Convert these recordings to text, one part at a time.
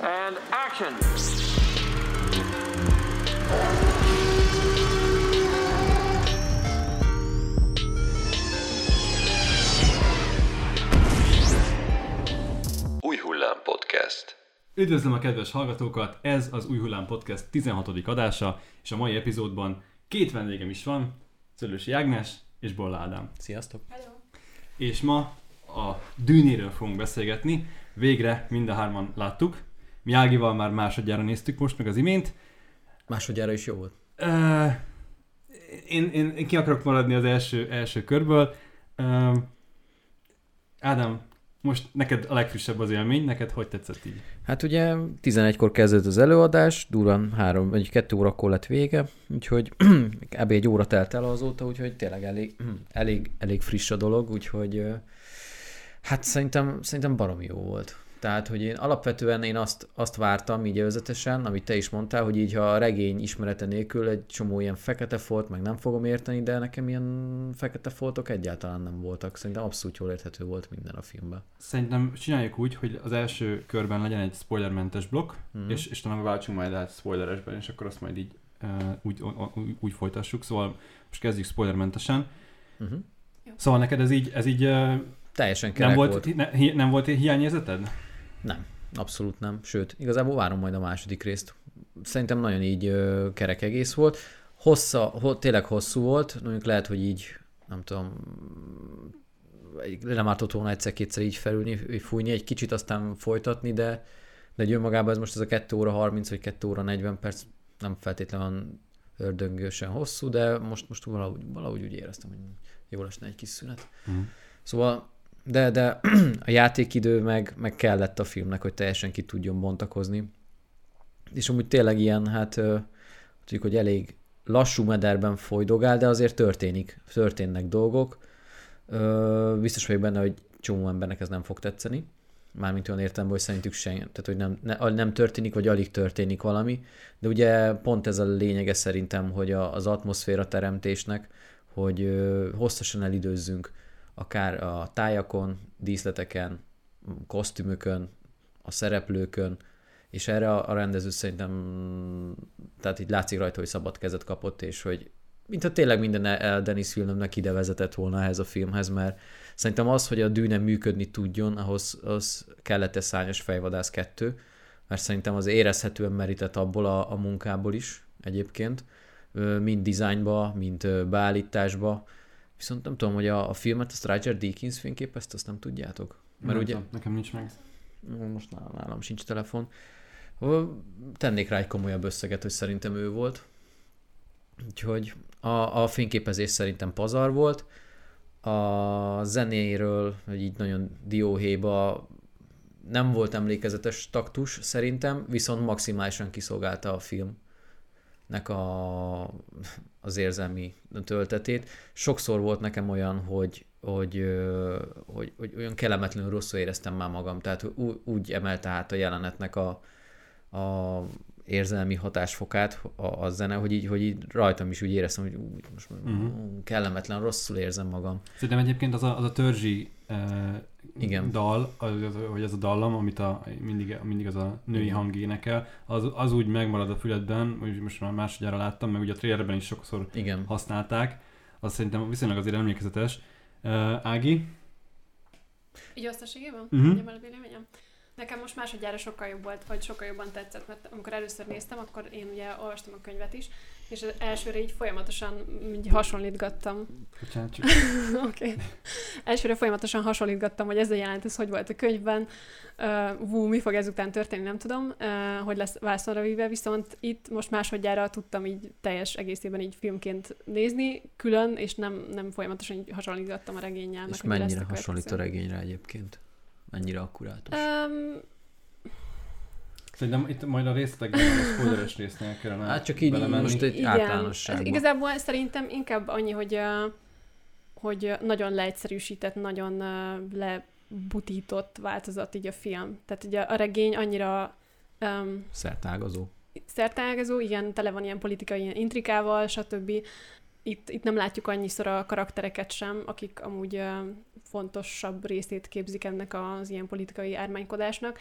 And action! Új Hullám Podcast. Üdvözlöm a kedves hallgatókat, ez az Új Hullám Podcast 16. adása, és a mai epizódban két vendégem is van, Szőlősi Ágnes és Bolla Ádám. Sziasztok! És ma a dűnéről fogunk beszélgetni, végre mind a hárman láttuk. Mi Ágival már másodjára néztük most meg az imént. Másodjára is jó volt. Uh, én, én, én ki akarok maradni az első, első körből. Uh, Ádám, most neked a legfrissebb az élmény, neked hogy tetszett így? Hát ugye 11-kor kezdődött az előadás, durván 3 vagy 2 órakor lett vége, úgyhogy kb. egy óra telt el azóta, úgyhogy tényleg elég, elég, elég friss a dolog, úgyhogy hát szerintem, szerintem baromi jó volt. Tehát, hogy én alapvetően én azt, azt vártam így előzetesen, amit te is mondtál, hogy így ha a regény ismerete nélkül egy csomó ilyen fekete folt, meg nem fogom érteni, de nekem ilyen fekete foltok egyáltalán nem voltak. Szerintem abszolút jól érthető volt minden a filmben. Szerintem csináljuk úgy, hogy az első körben legyen egy spoilermentes blokk, mm-hmm. és, és talán váltsunk majd át spoileresben, és akkor azt majd így uh, úgy, úgy, úgy folytassuk. Szóval most kezdjük spoilermentesen. Uh-huh. Szóval neked ez így, ez így uh, Teljesen nem volt, volt. Ne, hi, nem volt hiányérzeted? Nem, abszolút nem. Sőt, igazából várom majd a második részt. Szerintem nagyon így ö, kerek egész volt. Hossza, ho, tényleg hosszú volt, mondjuk lehet, hogy így, nem tudom, nem ártott volna egyszer-kétszer így felülni, fújni egy kicsit, aztán folytatni, de, de egy önmagában ez most ez a 2 óra 30 vagy 2 óra 40 perc nem feltétlenül ördöngősen hosszú, de most, most valahogy, valahogy úgy éreztem, hogy jó lesne egy kis szünet. Mm. Szóval, de, de a játékidő meg, meg kellett a filmnek, hogy teljesen ki tudjon bontakozni. És amúgy tényleg ilyen, hát tudjuk, hogy elég lassú mederben folydogál, de azért történik, történnek dolgok. Biztos vagyok benne, hogy csomó embernek ez nem fog tetszeni. Mármint olyan értelemben, hogy szerintük sen, tehát hogy nem, ne, nem történik, vagy alig történik valami. De ugye pont ez a lényege szerintem, hogy a, az atmoszféra teremtésnek, hogy ö, hosszasan elidőzzünk akár a tájakon, díszleteken, kosztümökön, a szereplőkön, és erre a rendező szerintem, tehát így látszik rajta, hogy szabad kezet kapott, és hogy mintha tényleg minden el Denis Villeneuve-nek ide vezetett volna ehhez a filmhez, mert szerintem az, hogy a dűne működni tudjon, ahhoz az kellett szányos fejvadász kettő, mert szerintem az érezhetően merített abból a, a munkából is egyébként, mind dizájnba, mind beállításba, Viszont nem tudom, hogy a, a filmet, azt Roger Deakins fényképezte, azt nem tudjátok? Mert Nem ugye, tudom, nekem nincs meg. most nálam, nálam sincs telefon. Tennék rá egy komolyabb összeget, hogy szerintem ő volt. Úgyhogy a, a fényképezés szerintem pazar volt. A zenéről, hogy így nagyon dióhéjba nem volt emlékezetes taktus szerintem, viszont maximálisan kiszolgálta a filmnek a, az érzelmi töltetét. Sokszor volt nekem olyan, hogy, hogy, hogy, hogy olyan kellemetlenül rosszul éreztem már magam, tehát úgy emelte át a jelenetnek a, a érzelmi hatásfokát a, a zene, hogy így, hogy így rajtam is úgy éreztem, hogy ú, most uh-huh. kellemetlen, rosszul érzem magam. Szerintem egyébként az a, az a törzsi uh, Igen. dal, az, az, vagy az a dallam, amit a, mindig, mindig az a női hang énekel, az, az úgy megmarad a füledben, hogy most már másodjára láttam, meg ugye a trailerben is sokszor Igen. használták, az szerintem viszonylag azért emlékezetes. Uh, Ági? Így összességében? Mhm. Uh-huh. Mondjam el a véleményem? Nekem most másodjára sokkal jobb volt, vagy sokkal jobban tetszett, mert amikor először néztem, akkor én ugye olvastam a könyvet is, és az elsőre így folyamatosan így hasonlítgattam. Bocsánat, csak Oké. Okay. Elsőre folyamatosan hasonlítgattam, hogy ez a jelent, ez hogy volt a könyvben, uh, vú, mi fog ezután történni, nem tudom, uh, hogy lesz vászonra víve, viszont itt most másodjára tudtam így teljes egészében így filmként nézni, külön, és nem, nem folyamatosan így hasonlítgattam a regényel. És mennyire hasonlít a regényre egyébként? Mennyire akkurátus? Um, szerintem itt majd a részletekben a spoileres résznél kellene Hát csak így belemenni. most egy általánosságban. ez igazából szerintem inkább annyi, hogy, hogy nagyon leegyszerűsített, nagyon lebutított változat így a film. Tehát ugye a regény annyira um, Szertágazó. szertágazó, igen, tele van ilyen politikai ilyen intrikával, stb. Itt, itt nem látjuk annyiszor a karaktereket sem, akik amúgy fontosabb részét képzik ennek az ilyen politikai ármánykodásnak.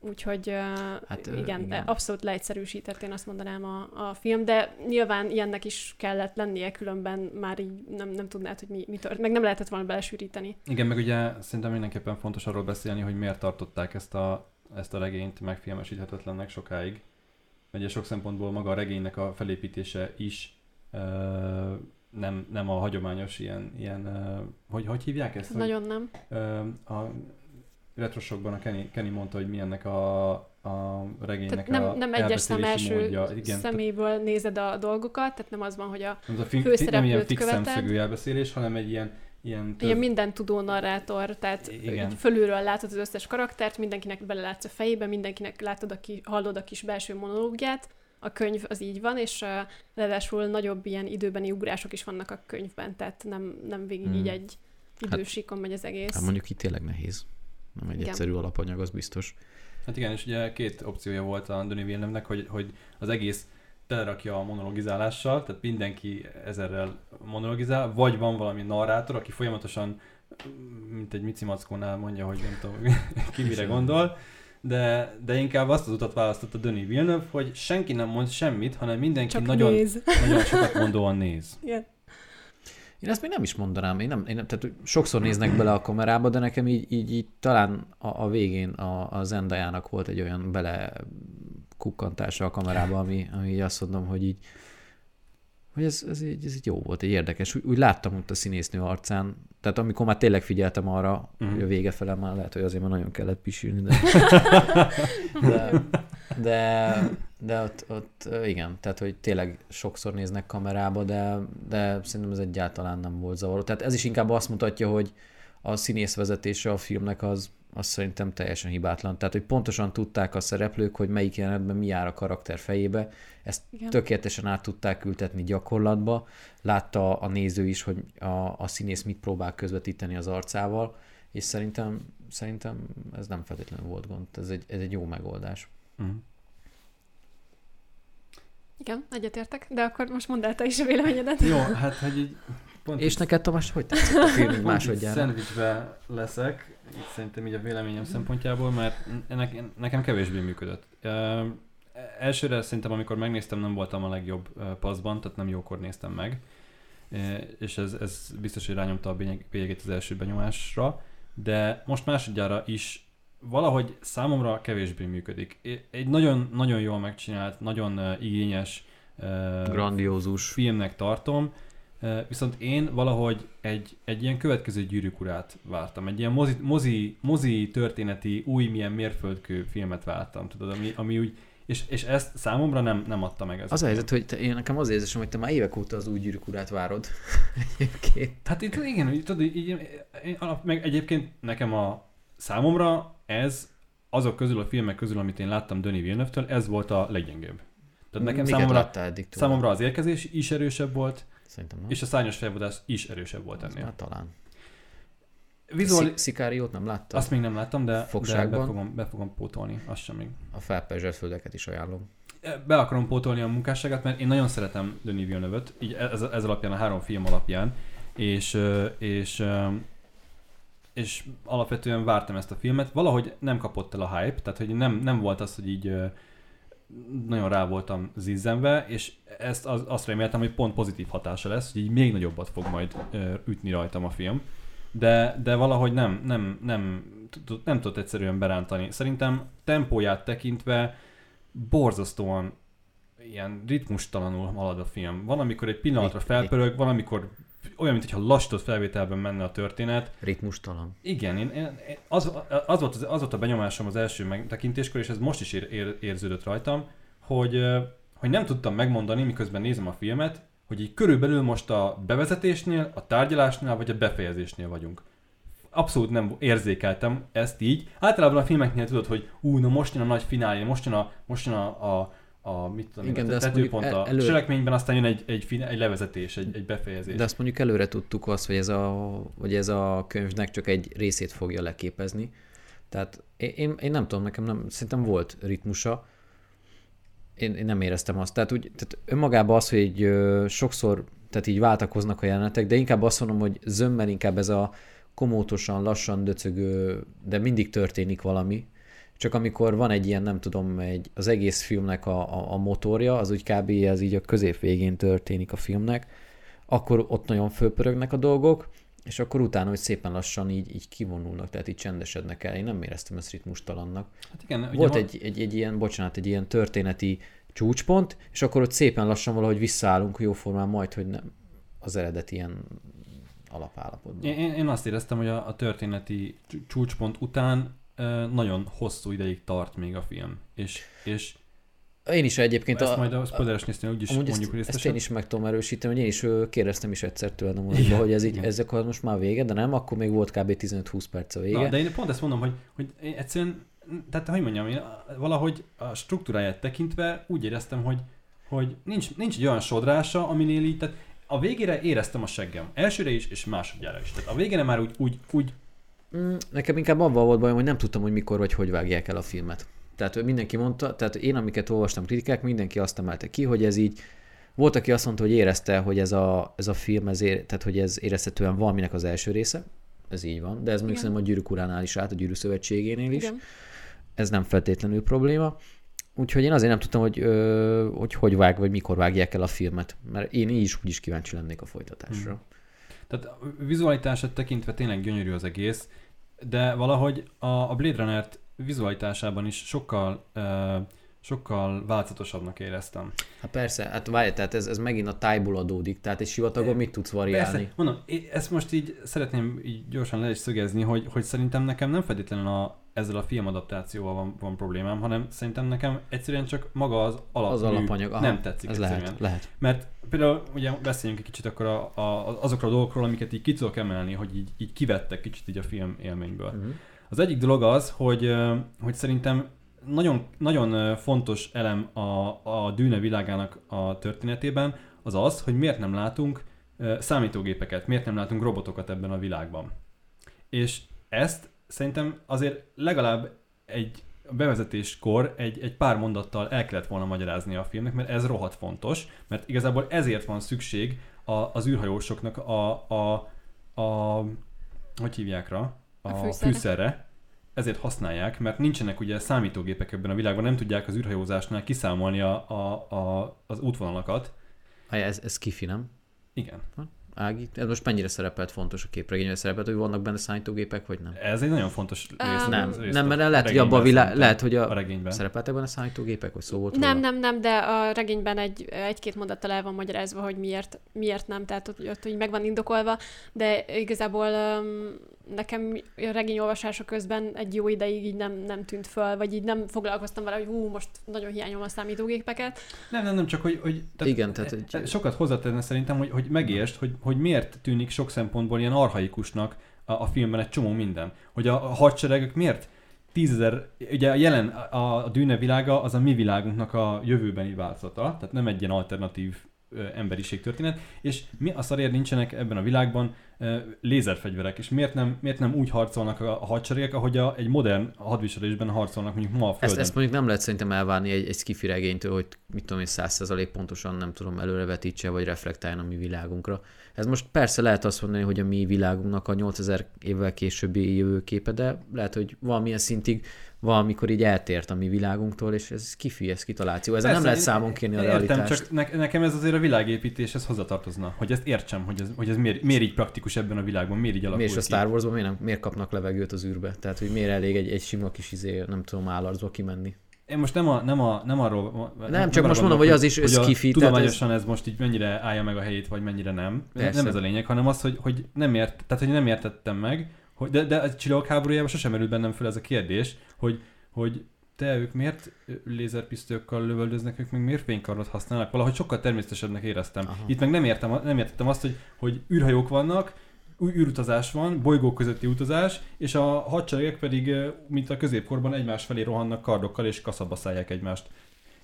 Úgyhogy hát, igen, igen, abszolút leegyszerűsített, én azt mondanám a, a film, de nyilván ilyennek is kellett lennie, különben már így nem, nem tudnád, hogy mi, mi tört, meg nem lehetett volna belesűríteni. Igen, meg ugye szerintem mindenképpen fontos arról beszélni, hogy miért tartották ezt a, ezt a regényt megfilmesíthetetlennek sokáig. Ugye sok szempontból maga a regénynek a felépítése is nem, nem a hagyományos ilyen, ilyen hogy, hogy hívják ezt? Hogy, Nagyon nem. ö, a retrosokban a Kenny, Kenny mondta, hogy milyennek a, a regénynek Tehát a nem, nem egyes szem első módja. Igen, tehát szeméből nézed a dolgokat, tehát nem az van, hogy a ez a fi, főszereplőt nem ilyen fix követed. szemszögű elbeszélés, hanem egy ilyen, ilyen több, ilyen minden tudó narrátor, tehát Igen. fölülről látod az összes karaktert, mindenkinek belelátsz a fejébe, mindenkinek látod, a ki, hallod a kis belső monológiát. A könyv az így van, és uh, ráadásul nagyobb ilyen időbeni ugrások is vannak a könyvben, tehát nem, nem végig Hmm. így egy idősíkon megy az egész. Hát mondjuk itt tényleg nehéz. Nem egy Igen. egyszerű alapanyag, az biztos. Hát igen, és ugye két opciója volt a Denis Villeneuve-nek, hogy, hogy az egész telerakja a monologizálással, tehát mindenki ezerrel monologizál, vagy van valami narrátor, aki folyamatosan, mint egy Mici Mackónál mondja, hogy nem tudom, ki mire gondol, de, de inkább azt az utat választotta Denis Villeneuve, hogy senki nem mond semmit, hanem mindenki Csak nagyon, néz. nagyon sokat mondóan néz. Igen. Én ezt még nem is mondanám, én nem, én nem tehát sokszor néznek bele a kamerába, de nekem így, így, így talán a, a végén a, a Zendajának volt egy olyan bele kukkantása a kamerába, ami, ami így azt mondom, hogy így hogy ez, ez, így, ez így jó volt, egy érdekes. Úgy, úgy láttam ott a színésznő arcán, tehát amikor már tényleg figyeltem arra, uh-huh. hogy a vége fele már lehet, hogy azért már nagyon kellett pisilni, de, de, de, de ott, ott, igen, tehát hogy tényleg sokszor néznek kamerába, de, de szerintem ez egyáltalán nem volt zavaró. Tehát ez is inkább azt mutatja, hogy a színészvezetése a filmnek az, az szerintem teljesen hibátlan. Tehát, hogy pontosan tudták a szereplők, hogy melyik jelenetben mi jár a karakter fejébe, ezt Igen. tökéletesen át tudták ültetni gyakorlatba, látta a néző is, hogy a, a színész mit próbál közvetíteni az arcával, és szerintem, szerintem ez nem feltétlenül volt gond, ez egy, ez egy jó megoldás. Mhm. Igen, egyetértek, de akkor most mondd el te is a véleményedet. Jó, hát hogy így pont És neked, Tamás, hogy tetszett a film így így másodjára? Szendvicsbe leszek, így szerintem így a véleményem szempontjából, mert ne, nekem kevésbé működött. Ö, elsőre szerintem, amikor megnéztem, nem voltam a legjobb ö, paszban, tehát nem jókor néztem meg, és ez, ez biztos, hogy rányomta a bélyeg- bélyegét az első benyomásra, de most másodjára is valahogy számomra kevésbé működik. Egy nagyon, nagyon jól megcsinált, nagyon igényes Grandiózus. filmnek tartom, viszont én valahogy egy, egy ilyen következő gyűrűk urát vártam. Egy ilyen mozi, mozi, mozi történeti, új milyen mérföldkő filmet vártam, tudod, ami, ami úgy, és, és ezt számomra nem, nem adta meg ez. Az a helyzet, hogy te, én nekem az érzésem, hogy te már évek óta az új gyűrűk urát várod. Egyébként. Hát itt igen, így, tudod, így, így, én alap, meg egyébként nekem a számomra ez azok közül a filmek közül, amit én láttam Denis Villeneuve-től, ez volt a leggyengébb. Tehát nekem Miket számomra, számomra az érkezés is erősebb volt, Szerintem nem. és a szárnyas felvadás is erősebb volt ennél. már talán. Vizuali... Szi- Szikáriót nem láttad? Azt még nem láttam, de, de Fogságban? be, fogom, be fogom pótolni, azt sem még. A felperzselt földeket is ajánlom. Be akarom pótolni a munkásságát, mert én nagyon szeretem Denis Villeneuve-öt, így ez, ez alapján, a három film alapján, és, és, és alapvetően vártam ezt a filmet. Valahogy nem kapott el a hype, tehát hogy nem, nem volt az, hogy így nagyon rá voltam zizzenve, és ezt az, azt reméltem, hogy pont pozitív hatása lesz, hogy így még nagyobbat fog majd ö, ütni rajtam a film. De, de valahogy nem, nem, nem, nem tudott egyszerűen berántani. Szerintem tempóját tekintve borzasztóan ilyen ritmustalanul halad a film. Van, amikor egy pillanatra felpörög, van, amikor olyan, mintha lassított felvételben menne a történet. Ritmustalan. Igen, én, én, az, az, volt az, az volt a benyomásom az első megtekintéskor, és ez most is ér, ér, érződött rajtam, hogy, hogy nem tudtam megmondani, miközben nézem a filmet, hogy így körülbelül most a bevezetésnél, a tárgyalásnál vagy a befejezésnél vagyunk. Abszolút nem érzékeltem ezt így. Általában a filmeknél tudod, hogy ú, na most jön a nagy finálé, most jön a, most jön a, a, a mit tudom, Igen, de a tetőpont mondjuk a el- elő- cselekményben, aztán jön egy, egy, fin- egy levezetés, egy, egy befejezés. De azt mondjuk előre tudtuk azt, hogy ez a, hogy ez a könyvnek csak egy részét fogja leképezni. Tehát én, én, nem tudom, nekem nem, szerintem volt ritmusa. Én, én nem éreztem azt. Tehát, úgy, tehát önmagában az, hogy egy, ö, sokszor tehát így váltakoznak a jelenetek, de inkább azt mondom, hogy zömmel inkább ez a komótosan, lassan döcögő, de mindig történik valami csak amikor van egy ilyen, nem tudom, egy, az egész filmnek a, a, a motorja, az úgy kb. ez így a közép végén történik a filmnek, akkor ott nagyon fölpörögnek a dolgok, és akkor utána, hogy szépen lassan így, így kivonulnak, tehát így csendesednek el. Én nem éreztem ezt ritmustalannak. Hát igen, ugye Volt van- egy, egy, egy ilyen, bocsánat, egy ilyen történeti csúcspont, és akkor ott szépen lassan valahogy visszaállunk jóformán majd, hogy nem az eredeti ilyen alapállapotban. Én, én- azt éreztem, hogy a, a történeti csú- csúcspont után nagyon hosszú ideig tart még a film. És, és Én is egyébként ezt a, majd a spoileres néztél úgyis mondjuk ezt, ezt részesen. én is meg tudom erősíteni, hogy én is kérdeztem is egyszer tőlem, hogy, hogy ez így, igen. ezek most már vége, de nem, akkor még volt kb. 15-20 perc a vége. Na, de én pont ezt mondom, hogy, hogy én egyszerűen, tehát hogy mondjam, én valahogy a struktúráját tekintve úgy éreztem, hogy, hogy nincs, nincs egy olyan sodrása, aminél így, tehát a végére éreztem a seggem. Elsőre is, és másodjára is. Tehát a végére már úgy, úgy, úgy Nekem inkább abban volt bajom, hogy nem tudtam, hogy mikor vagy hogy vágják el a filmet. Tehát mindenki mondta, tehát én amiket olvastam kritikák, mindenki azt emelte ki, hogy ez így, volt, aki azt mondta, hogy érezte, hogy ez a, ez a film, ez ér, tehát hogy ez érezhetően valaminek az első része, ez így van, de ez még szerintem a Gyűrűk uránál is át, a Gyűrű Szövetségénél is. Igen. ez nem feltétlenül probléma. Úgyhogy én azért nem tudtam, hogy ö, hogy, hogy vág, vagy mikor vágják el a filmet, mert én így is úgy is kíváncsi lennék a folytatásra. Mhm. Tehát a vizualitását tekintve tényleg gyönyörű az egész, de valahogy a, a Blade Runner-t vizualitásában is sokkal, uh, sokkal változatosabbnak éreztem. Hát persze, hát várj, tehát ez, ez megint a tájból adódik, tehát egy sivatagon mit tudsz variálni? Persze, mondom, ezt most így szeretném így gyorsan le is szögezni, hogy, hogy szerintem nekem nem feltétlenül a, ezzel a filmadaptációval van, van problémám, hanem szerintem nekem egyszerűen csak maga az alap Az alapanyag, aha, nem tetszik Ez egyszerűen. lehet, lehet. Mert például ugye beszéljünk egy kicsit akkor a, a, azokról a dolgokról, amiket így ki tudok emelni, hogy így, így kivettek kicsit így a film élményből. Uh-huh. Az egyik dolog az, hogy, hogy szerintem nagyon, nagyon fontos elem a, a Dűne világának a történetében az az, hogy miért nem látunk számítógépeket, miért nem látunk robotokat ebben a világban. És ezt szerintem azért legalább egy bevezetéskor egy, egy pár mondattal el kellett volna magyarázni a filmnek, mert ez rohadt fontos, mert igazából ezért van szükség a, az űrhajósoknak a, a, a hogy hívják rá? A, A fűszerre. fűszerre. Ezért használják, mert nincsenek ugye számítógépek ebben a világban, nem tudják az űrhajózásnál kiszámolni a, a, a, az útvonalakat. Ez, ez kifi, nem? Igen. Ági, ez most mennyire szerepelt fontos a képregényben szerepelt, hogy vannak benne számítógépek, vagy nem? Ez egy nagyon fontos rész. Um, Nem, rész nem, mert lehet, hogy abban a világ, szerintem. lehet, hogy a a, regényben. szerepeltek benne számítógépek, vagy szó volt Nem, róla? nem, nem, de a regényben egy, egy-két mondattal el van magyarázva, hogy miért, miért nem, tehát ott, ott így meg van indokolva, de igazából um, nekem a regény olvasása közben egy jó ideig így nem, nem tűnt föl, vagy így nem foglalkoztam vele, hogy hú, most nagyon hiányom a számítógépeket. Nem, nem, nem, csak hogy... hogy tehát Igen, tehát egy- Sokat hozzátenne szerintem, hogy, hogy megértsd, hogy, hogy miért tűnik sok szempontból ilyen arhaikusnak a, a filmben egy csomó minden. Hogy a, a hadseregek miért tízezer, ugye a jelen, a, a dűne világa az a mi világunknak a jövőbeni változata, tehát nem egy ilyen alternatív ö, emberiség történet, és mi a szarért nincsenek ebben a világban ö, lézerfegyverek, és miért nem, miért nem úgy harcolnak a, a hadseregek, ahogy a, egy modern hadviselésben harcolnak mondjuk ma a Ezt, Földön. ezt mondjuk nem lehet szerintem elvárni egy, egy skifi regénytől, hogy mit tudom én, száz százalék pontosan nem tudom előrevetítse, vagy reflektáljon a mi világunkra. Ez most persze lehet azt mondani, hogy a mi világunknak a 8000 évvel későbbi jövőképe, de lehet, hogy valamilyen szintig valamikor így eltért a mi világunktól, és ez kifi, ez kitaláció. Ezzel nem lehet számon kérni a Értem, realitást. csak ne, nekem ez azért a világépítéshez hozzatartozna, hogy ezt értsem, hogy ez, hogy ez miért, miért így praktikus ebben a világban, miért így alakul Miért is a. Star Warsban miért, nem, miért kapnak levegőt az űrbe? Tehát, hogy miért elég egy, egy sima kis izé, nem tudom, állarcba kimenni. Én most nem, a, nem, a, nem arról... Nem, csak arra most mondom, hogy az is hogy skifi, Tudományosan ez... most így mennyire állja meg a helyét, vagy mennyire nem. Persze. Nem ez a lényeg, hanem az, hogy, hogy nem ért, tehát hogy nem értettem meg, hogy, de, de a csillagok háborújában sosem merült bennem fel ez a kérdés, hogy, hogy te ők miért lézerpisztolyokkal lövöldöznek, ők meg miért fénykardot használnak? Valahogy sokkal természetesebbnek éreztem. Aha. Itt meg nem, értem, nem értettem azt, hogy, hogy űrhajók vannak, új űrutazás van, bolygók közötti utazás, és a hadseregek pedig, mint a középkorban egymás felé rohannak kardokkal és kaszabba szállják egymást.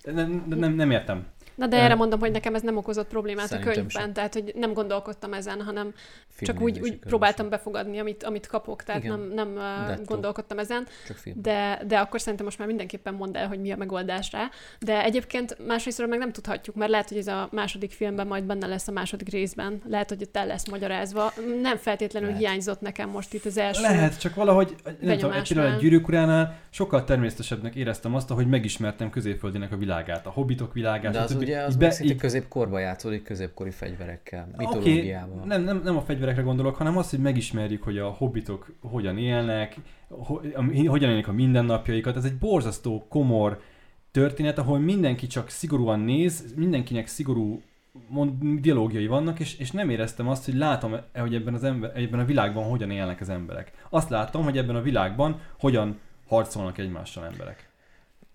Nem, nem, nem értem. Na de erre mondom, hogy nekem ez nem okozott problémát a könyvben, sem. tehát hogy nem gondolkodtam ezen, hanem csak úgy, úgy próbáltam befogadni, amit, amit kapok, tehát Igen. nem, nem gondolkodtam ezen, Csak film. de, de akkor szerintem most már mindenképpen mondd el, hogy mi a megoldás rá. De egyébként másrésztről meg nem tudhatjuk, mert lehet, hogy ez a második filmben majd benne lesz a második részben, lehet, hogy ott el lesz magyarázva. Nem feltétlenül Lehet. hiányzott nekem most itt az első. Lehet, csak valahogy, nem tudom, egy például egy gyűrűkuránál sokkal természetesebbnek éreztem azt, hogy megismertem középföldinek a világát, a hobbitok világát. De az. Ugye az be, szinte így- középkorba játszódik, középkori fegyverekkel, Oké, mitológiával. nem, nem, nem a fegyverekre gondolok, hanem azt, hogy megismerjük, hogy a hobbitok hogyan élnek, ho, hogyan élnek a mindennapjaikat. Ez egy borzasztó komor történet, ahol mindenki csak szigorúan néz, mindenkinek szigorú mond, dialógiai vannak, és, és nem éreztem azt, hogy látom, hogy ebben, az ember, ebben a világban hogyan élnek az emberek. Azt láttam, hogy ebben a világban hogyan harcolnak egymással emberek.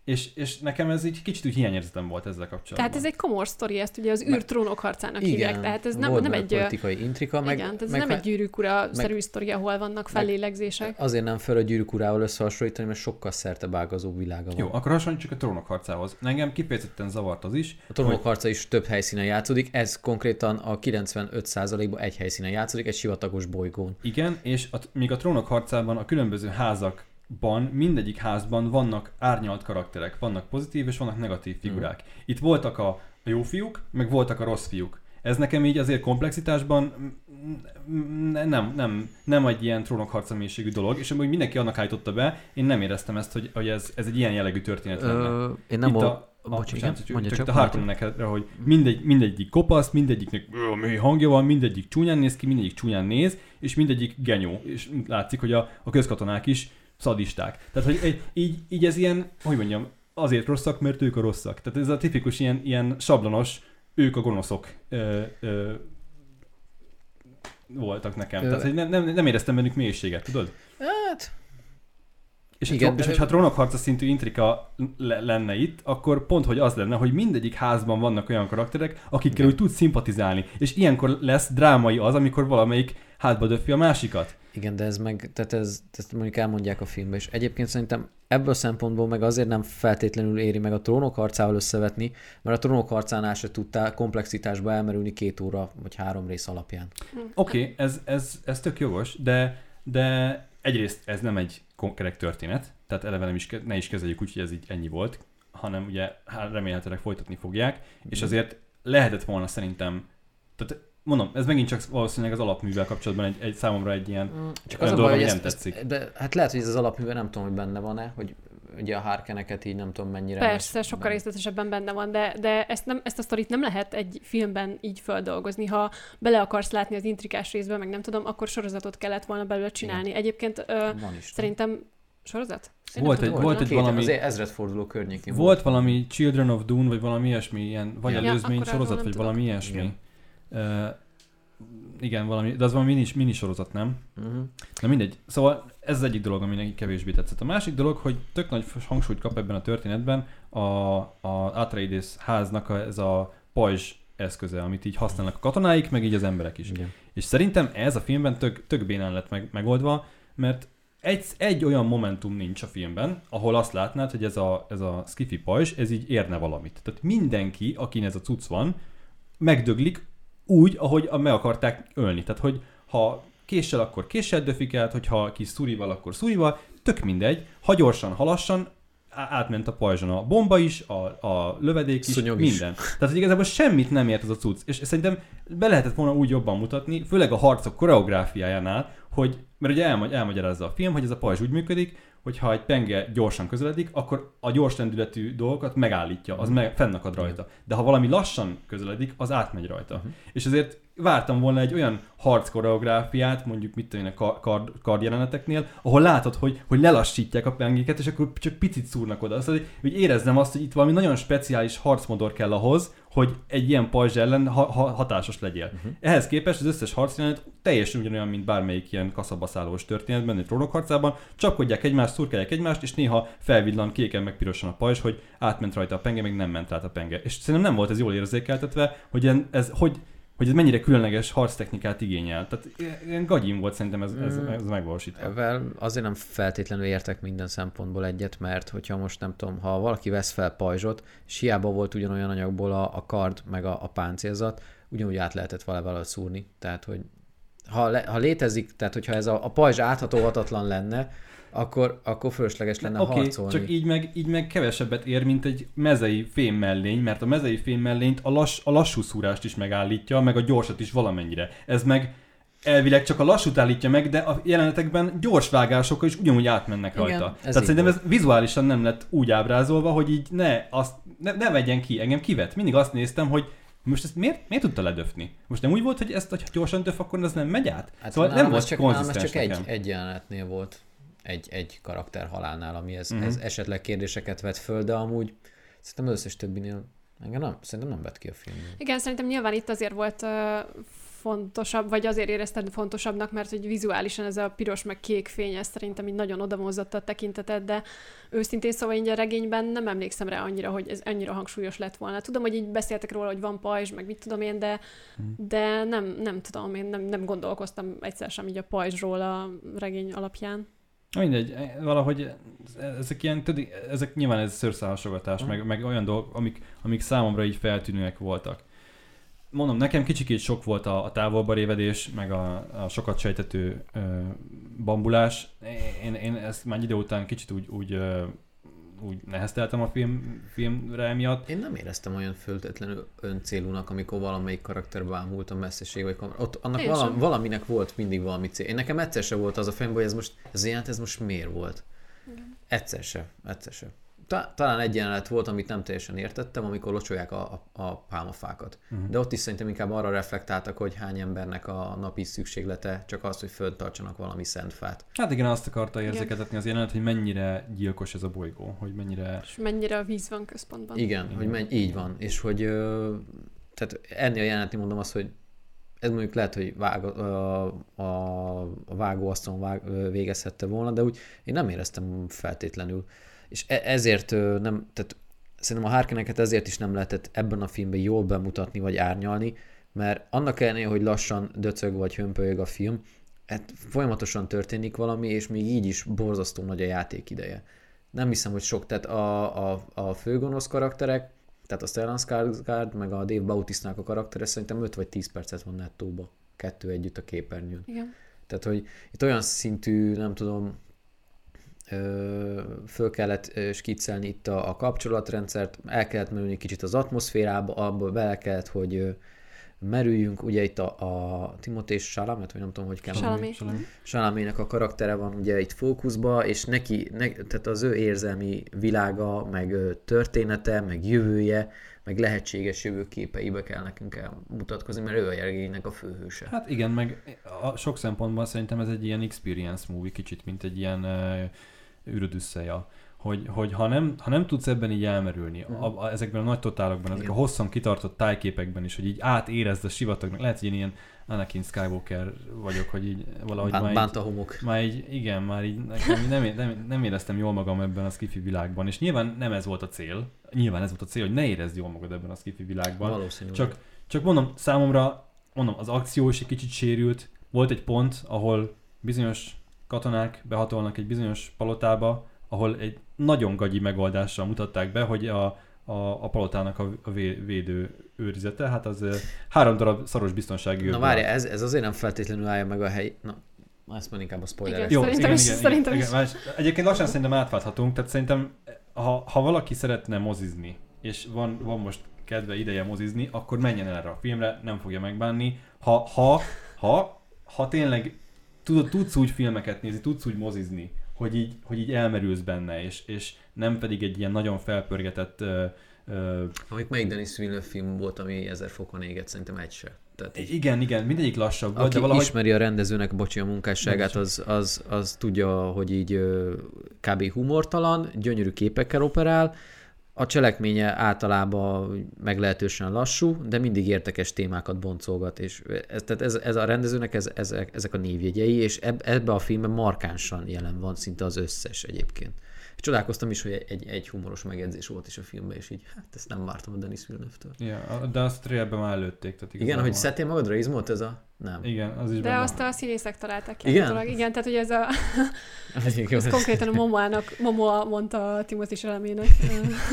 És, és nekem ez így kicsit úgy hiányérzetem volt ezzel kapcsolatban. Tehát ez egy komor sztori, ezt ugye az űrtrónok harcának hívják, tehát ez nem, nem egy... politikai intrika, meg, igen, ez meg nem egy gyűrűk ura-szerű sztori, ahol vannak fellélegzések. azért nem fel a gyűrűk urával összehasonlítani, mert sokkal szertebágazó világa van. Jó, akkor hasonlítsuk a trónok harcához. Engem kifejezetten zavart az is, A trónok harca is több helyszínen játszódik, ez konkrétan a 95%-ban egy helyszínen játszódik, egy sivatagos bolygón. Igen, és a, míg a trónok harcában a különböző házakban, mindegyik házban vannak árnyalt karakterek, vannak pozitív és vannak negatív figurák. Itt voltak a, jó fiúk, meg voltak a rossz fiúk. Ez nekem így azért komplexitásban mm, mm, nem, nem, nem egy ilyen trónokharca mélységű dolog, és amúgy mindenki annak állította be, én nem éreztem ezt, hogy, hogy ez, ez egy ilyen jellegű történet lenne. Ö, én nem Itt a, a, Bocs, igen, csak, mondja csak, csak, a Harkonnenekre, hogy mindegy, mindegyik kopasz, mindegyiknek mély hangja van, mindegyik csúnyán néz ki, mindegyik csúnyán néz, és mindegyik genyó. És látszik, hogy a, a közkatonák is szadisták. Tehát, hogy így, így ez ilyen, hogy mondjam, azért rosszak, mert ők a rosszak. Tehát ez a tipikus ilyen, ilyen sablonos, ők a gonoszok ö, ö, voltak nekem. Ö, Tehát, hogy nem, nem, nem éreztem bennük mélységet, tudod? Hát, És, Igen, és hogyha trónokharca szintű intrika le- lenne itt, akkor pont, hogy az lenne, hogy mindegyik házban vannak olyan karakterek, akikkel Igen. úgy tudsz szimpatizálni. És ilyenkor lesz drámai az, amikor valamelyik hátba döfi a másikat. Igen, de ez meg, tehát ez, ezt mondjuk elmondják a filmben, és egyébként szerintem ebből a szempontból meg azért nem feltétlenül éri meg a trónok harcával összevetni, mert a trónok harcánál se tudtál komplexitásba elmerülni két óra vagy három rész alapján. Oké, okay, ez, ez, ez tök jogos, de, de egyrészt ez nem egy konkrét történet, tehát eleve nem is, ke- ne is kezeljük úgy, hogy ez így ennyi volt, hanem ugye hát remélhetőleg folytatni fogják, és azért lehetett volna szerintem, tehát mondom, ez megint csak valószínűleg az alapművel kapcsolatban egy, egy számomra egy ilyen Csak olyan az a dolog, baj, hogy ami ezt, nem ezt, tetszik. de, hát lehet, hogy ez az alapművel nem tudom, hogy benne van-e, hogy ugye a hárkeneket így nem tudom mennyire. Persze, lesz sokkal benne. részletesebben benne van, de, de ezt, nem, ezt a sztorit nem lehet egy filmben így földolgozni. Ha bele akarsz látni az intrikás részbe, meg nem tudom, akkor sorozatot kellett volna belőle csinálni. Egyébként ö, szerintem sorozat? Én Volt egy- tudom, volt na? egy valami- azért ezredforduló környékén Volt valami Children of Dune, vagy valami ilyesmi, ilyen, vagy Ja, előzmény sorozat, vagy valami ilyesmi. Igen. Uh, igen, valami, de az valami mini, mini sorozat, nem? Uh-huh. Na mindegy. Szóval ez az egyik dolog, ami neki kevésbé tetszett. A másik dolog, hogy tök nagy hangsúlyt kap ebben a történetben a, a Atreides háznak a, ez a pajzs eszköze, amit így használnak a katonáik, meg így az emberek is. Igen. És szerintem ez a filmben tök, tök bénán lett meg, megoldva, mert egy, egy olyan momentum nincs a filmben, ahol azt látnád, hogy ez a, ez a skifi pajzs, ez így érne valamit. Tehát mindenki, akin ez a cucc van, megdöglik úgy, ahogy a- meg akarták ölni. Tehát, hogy ha késsel, akkor késsel döfik el, hogyha kis szurival, akkor szurival, tök mindegy. Ha gyorsan, ha lassan, átment a pajzson a bomba is, a, a lövedék is, Szúnyog is. minden. Tehát, hogy igazából semmit nem ért az a cucc. És szerintem be lehetett volna úgy jobban mutatni, főleg a harcok koreográfiájánál, hogy, mert ugye elmagy, elmagyarázza a film, hogy ez a pajzs úgy működik, hogy ha egy penge gyorsan közeledik, akkor a gyors lendületű dolgokat megállítja, az meg, fennakad rajta. De ha valami lassan közeledik, az átmegy rajta. Mhm. És ezért vártam volna egy olyan harc koreográfiát, mondjuk mit tudom én a kar, kard, kardjeleneteknél, ahol látod, hogy, hogy lelassítják a pengéket, és akkor csak picit szúrnak oda. Szóval, hogy érezzem azt, hogy itt valami nagyon speciális harcmodor kell ahhoz, hogy egy ilyen pajzs ellen ha, ha, hatásos legyél. Uh-huh. Ehhez képest az összes harcjelenet teljesen ugyanolyan, mint bármelyik ilyen kaszabaszállós történetben, egy trónokharcában, csapkodják egymást, szurkálják egymást, és néha felvillan kéken meg pirosan a pajzs, hogy átment rajta a penge, meg nem ment át a penge. És szerintem nem volt ez jól érzékeltetve, hogy ez hogy hogy ez mennyire különleges harctechnikát igényel. Tehát ilyen gagyim volt szerintem ez, ez, Mm. ez megvalósítva. Ezzel azért nem feltétlenül értek minden szempontból egyet, mert hogyha most nem tudom, ha valaki vesz fel pajzsot, és hiába volt ugyanolyan anyagból a, a kard, meg a, a páncélzat, ugyanúgy át lehetett vele valahogy szúrni. Tehát, hogy ha, le, ha létezik, tehát hogyha ez a, a pajzs áthatóhatatlan lenne, akkor, akkor fölösleges lenne Oké, harcolni. csak így meg, így meg kevesebbet ér, mint egy mezei fém mellény, mert a mezei fém mellényt a, lass, a lassú szúrást is megállítja, meg a gyorsat is valamennyire. Ez meg elvileg csak a lassút állítja meg, de a jelenetekben gyors vágásokkal is ugyanúgy átmennek Igen, rajta. ez Tehát szerintem ez vizuálisan nem lett úgy ábrázolva, hogy így ne, azt, ne, ne vegyen ki. Engem kivet. Mindig azt néztem, hogy most ezt miért, miért tudta ledöfni? Most nem úgy volt, hogy ezt, ha gyorsan döf, akkor ez nem megy át? Hát szóval nem volt csak, nálam csak egy, nekem. egy jelenetnél volt, egy, egy karakter halálnál, ami ez, Mhm. ez esetleg kérdéseket vet föl, de amúgy szerintem az összes többinél engem nem, szerintem nem vett ki a film. Igen, szerintem nyilván itt azért volt ö, fontosabb, vagy azért érezted fontosabbnak, mert hogy vizuálisan ez a piros meg kék fény, ez szerintem így nagyon odamozzatta a tekintetet, de őszintén szóval így a regényben nem emlékszem rá annyira, hogy ez annyira hangsúlyos lett volna. Tudom, hogy így beszéltek róla, hogy van pajzs, meg mit tudom én, de, de nem, nem tudom, én nem, nem gondolkoztam egyszer sem így a pajzsról a regény alapján. Mindegy, valahogy ezek ilyen, ezek nyilván ez szőrszálhasogatás, Mhm. meg, meg olyan dolgok, amik, amik számomra így feltűnőek voltak. Mondom, nekem kicsikét sok volt a, a távolba révedés, meg a, a sokat sejtető ö, bambulás. Én, én ezt már egy idő után kicsit úgy, úgy, ö, úgy nehezteltem a film, filmre emiatt. Én nem éreztem olyan föltétlenül öncélúnak, amikor valamelyik karakter bámult a messzesség, vagy kamera. Ott annak vala, valaminek volt mindig valami cél. Én nekem egyszer se volt az a fejemben, hogy ez most, ez ilyen, ez most miért volt. Egyszer se, egyszer se. Ta, talán egy jelenet volt, amit nem teljesen értettem, amikor locsolják a, a, a pálmafákat. Uh-huh. De ott is szerintem inkább arra reflektáltak, hogy hány embernek a napi szükséglete csak az, hogy föntartsanak valami szent fát. Hát igen, azt akarta érzékeltetni az jelenet, hogy mennyire gyilkos ez a bolygó, hogy mennyire... És mennyire a víz van központban. Igen, Igen. hogy menj, így van. És hogy ö, tehát ennél a jelenetnél mondom azt, hogy ez mondjuk lehet, hogy vág, a, a, a vágóasztalon vág, végezhette volna, de úgy én nem éreztem feltétlenül. És e, ezért nem, tehát szerintem a Harkonneket ezért is nem lehetett ebben a filmben jól bemutatni vagy árnyalni, mert annak ellenére, hogy lassan döcög vagy hömpölyög a film, hát folyamatosan történik valami, és még így is borzasztó nagy a játék ideje. Nem hiszem, hogy sok, tehát a, a, a főgonosz karakterek, tehát a Stellan Skarsgård, meg a Dave Bautista-nak a karaktere szerintem 5 vagy 10 percet van nettóba, kettő együtt a képernyőn. Igen. Tehát, hogy itt olyan szintű, nem tudom, föl kellett skiccelni itt a, a kapcsolatrendszert, el kellett merülni kicsit az atmoszférába, abba bele kellett, hogy merüljünk, ugye itt a, a Timothée Chalamet, vagy nem tudom, hogy kell. Chalamet. Salamének a karaktere van ugye itt fókuszba, és neki, ne, tehát az ő érzelmi világa, meg története, meg jövője, meg lehetséges jövőképeibe kell nekünk elmutatkozni, mert ő a regénynek a főhőse. Hát igen, meg a sok szempontból szerintem ez egy ilyen experience movie, kicsit, mint egy ilyen uh, űrödüsszeja. Hogy, hogy ha, nem, ha nem tudsz ebben így elmerülni, Mhm. a, a, ezekben a nagy totálokban, ezek a hosszan kitartott tájképekben is, hogy így átérezd a sivatagnak, lehet, hogy én ilyen Anakin Skywalker vagyok, hogy így valahogy Bán, már így, bánt a homok. már így, igen, már így nekem így nem, nem, nem éreztem jól magam ebben a skifi világban, és nyilván nem ez volt a cél, nyilván ez volt a cél, hogy ne érezd jól magad ebben a skifi világban, Valószínű. csak, csak mondom, számomra, mondom, az akció is egy kicsit sérült. Volt egy pont, ahol bizonyos katonák behatolnak egy bizonyos palotába, ahol egy nagyon gagyi megoldással mutatták be, hogy a, a, a palotának a, a vé- védő őrizete, hát az három darab szaros biztonsági Na őrből várj, áll. ez, ez azért nem feltétlenül állja meg a hely... Na, ezt már inkább a spoiler. Igen. Jó, Szerintem igen, is, igen, szerintem igen, is. igen, más- Egyébként lassan szerintem átválthatunk, tehát szerintem ha, ha valaki szeretne mozizni, és van, van most kedve, ideje mozizni, akkor menjen el erre a filmre, nem fogja megbánni. Ha, ha, ha, ha tényleg tudod, tudsz úgy filmeket nézni, tudsz úgy mozizni, hogy így, hogy így elmerülsz benne, és, és nem pedig egy ilyen nagyon felpörgetett ö, ö, Amik melyik Denis Villeneuve film volt, ami ezer fokon égett, szerintem egy se. Tehát így, igen, igen, mindegyik lassabb volt, aki de valahogy... ismeri a rendezőnek, bocsi, a munkásságát, az, az, az tudja, hogy így kb. humortalan, gyönyörű képekkel operál, a cselekménye általában meglehetősen lassú, de mindig értekes témákat boncolgat, és ez, tehát ez, ez a rendezőnek ez, ezek, ezek a névjegyei, és eb, ebbe a filmben markánsan jelen van szinte az összes egyébként. Csodálkoztam is, hogy egy, egy humoros megjegyzés volt is a filmben, és így, hát ezt nem vártam a Denis Villeneuve-től. Ja, de azt trailerben már előtték. Tehát Igen, hogy szedtél magadra izmot ez a... Nem. Igen, az is De benne azt a színészek találták ki. Igen? állítólag. Igen, tehát hogy ez a, ez konkrétan a Momoának, Momoa mondta a Timothy Chalamet-nek.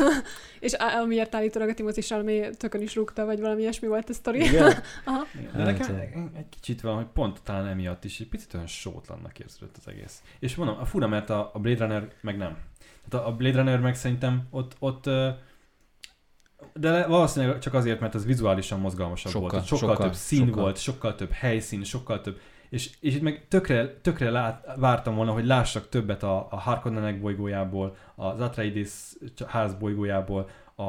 és amiért állítólag a Timothy Chalamet tökön is rúgta, vagy valami ilyesmi volt a sztori. Igen? Aha. Igen, De nekem egy- kicsit van, hogy pont talán emiatt is egy picit olyan sótlannak érződött az egész. És mondom, a fura, mert a, a Blade Runner meg nem. Tehát a, Blade Runner meg szerintem ott, ott de valószínűleg csak azért, mert az vizuálisan mozgalmasabb Sokkal, volt. Sokkal, sokkal, több szín sokkal. volt, sokkal több helyszín, sokkal több és, és itt meg tökre, tökre lát, vártam volna, hogy lássak többet a, a Harkonnenek bolygójából, az Atreides ház bolygójából, a,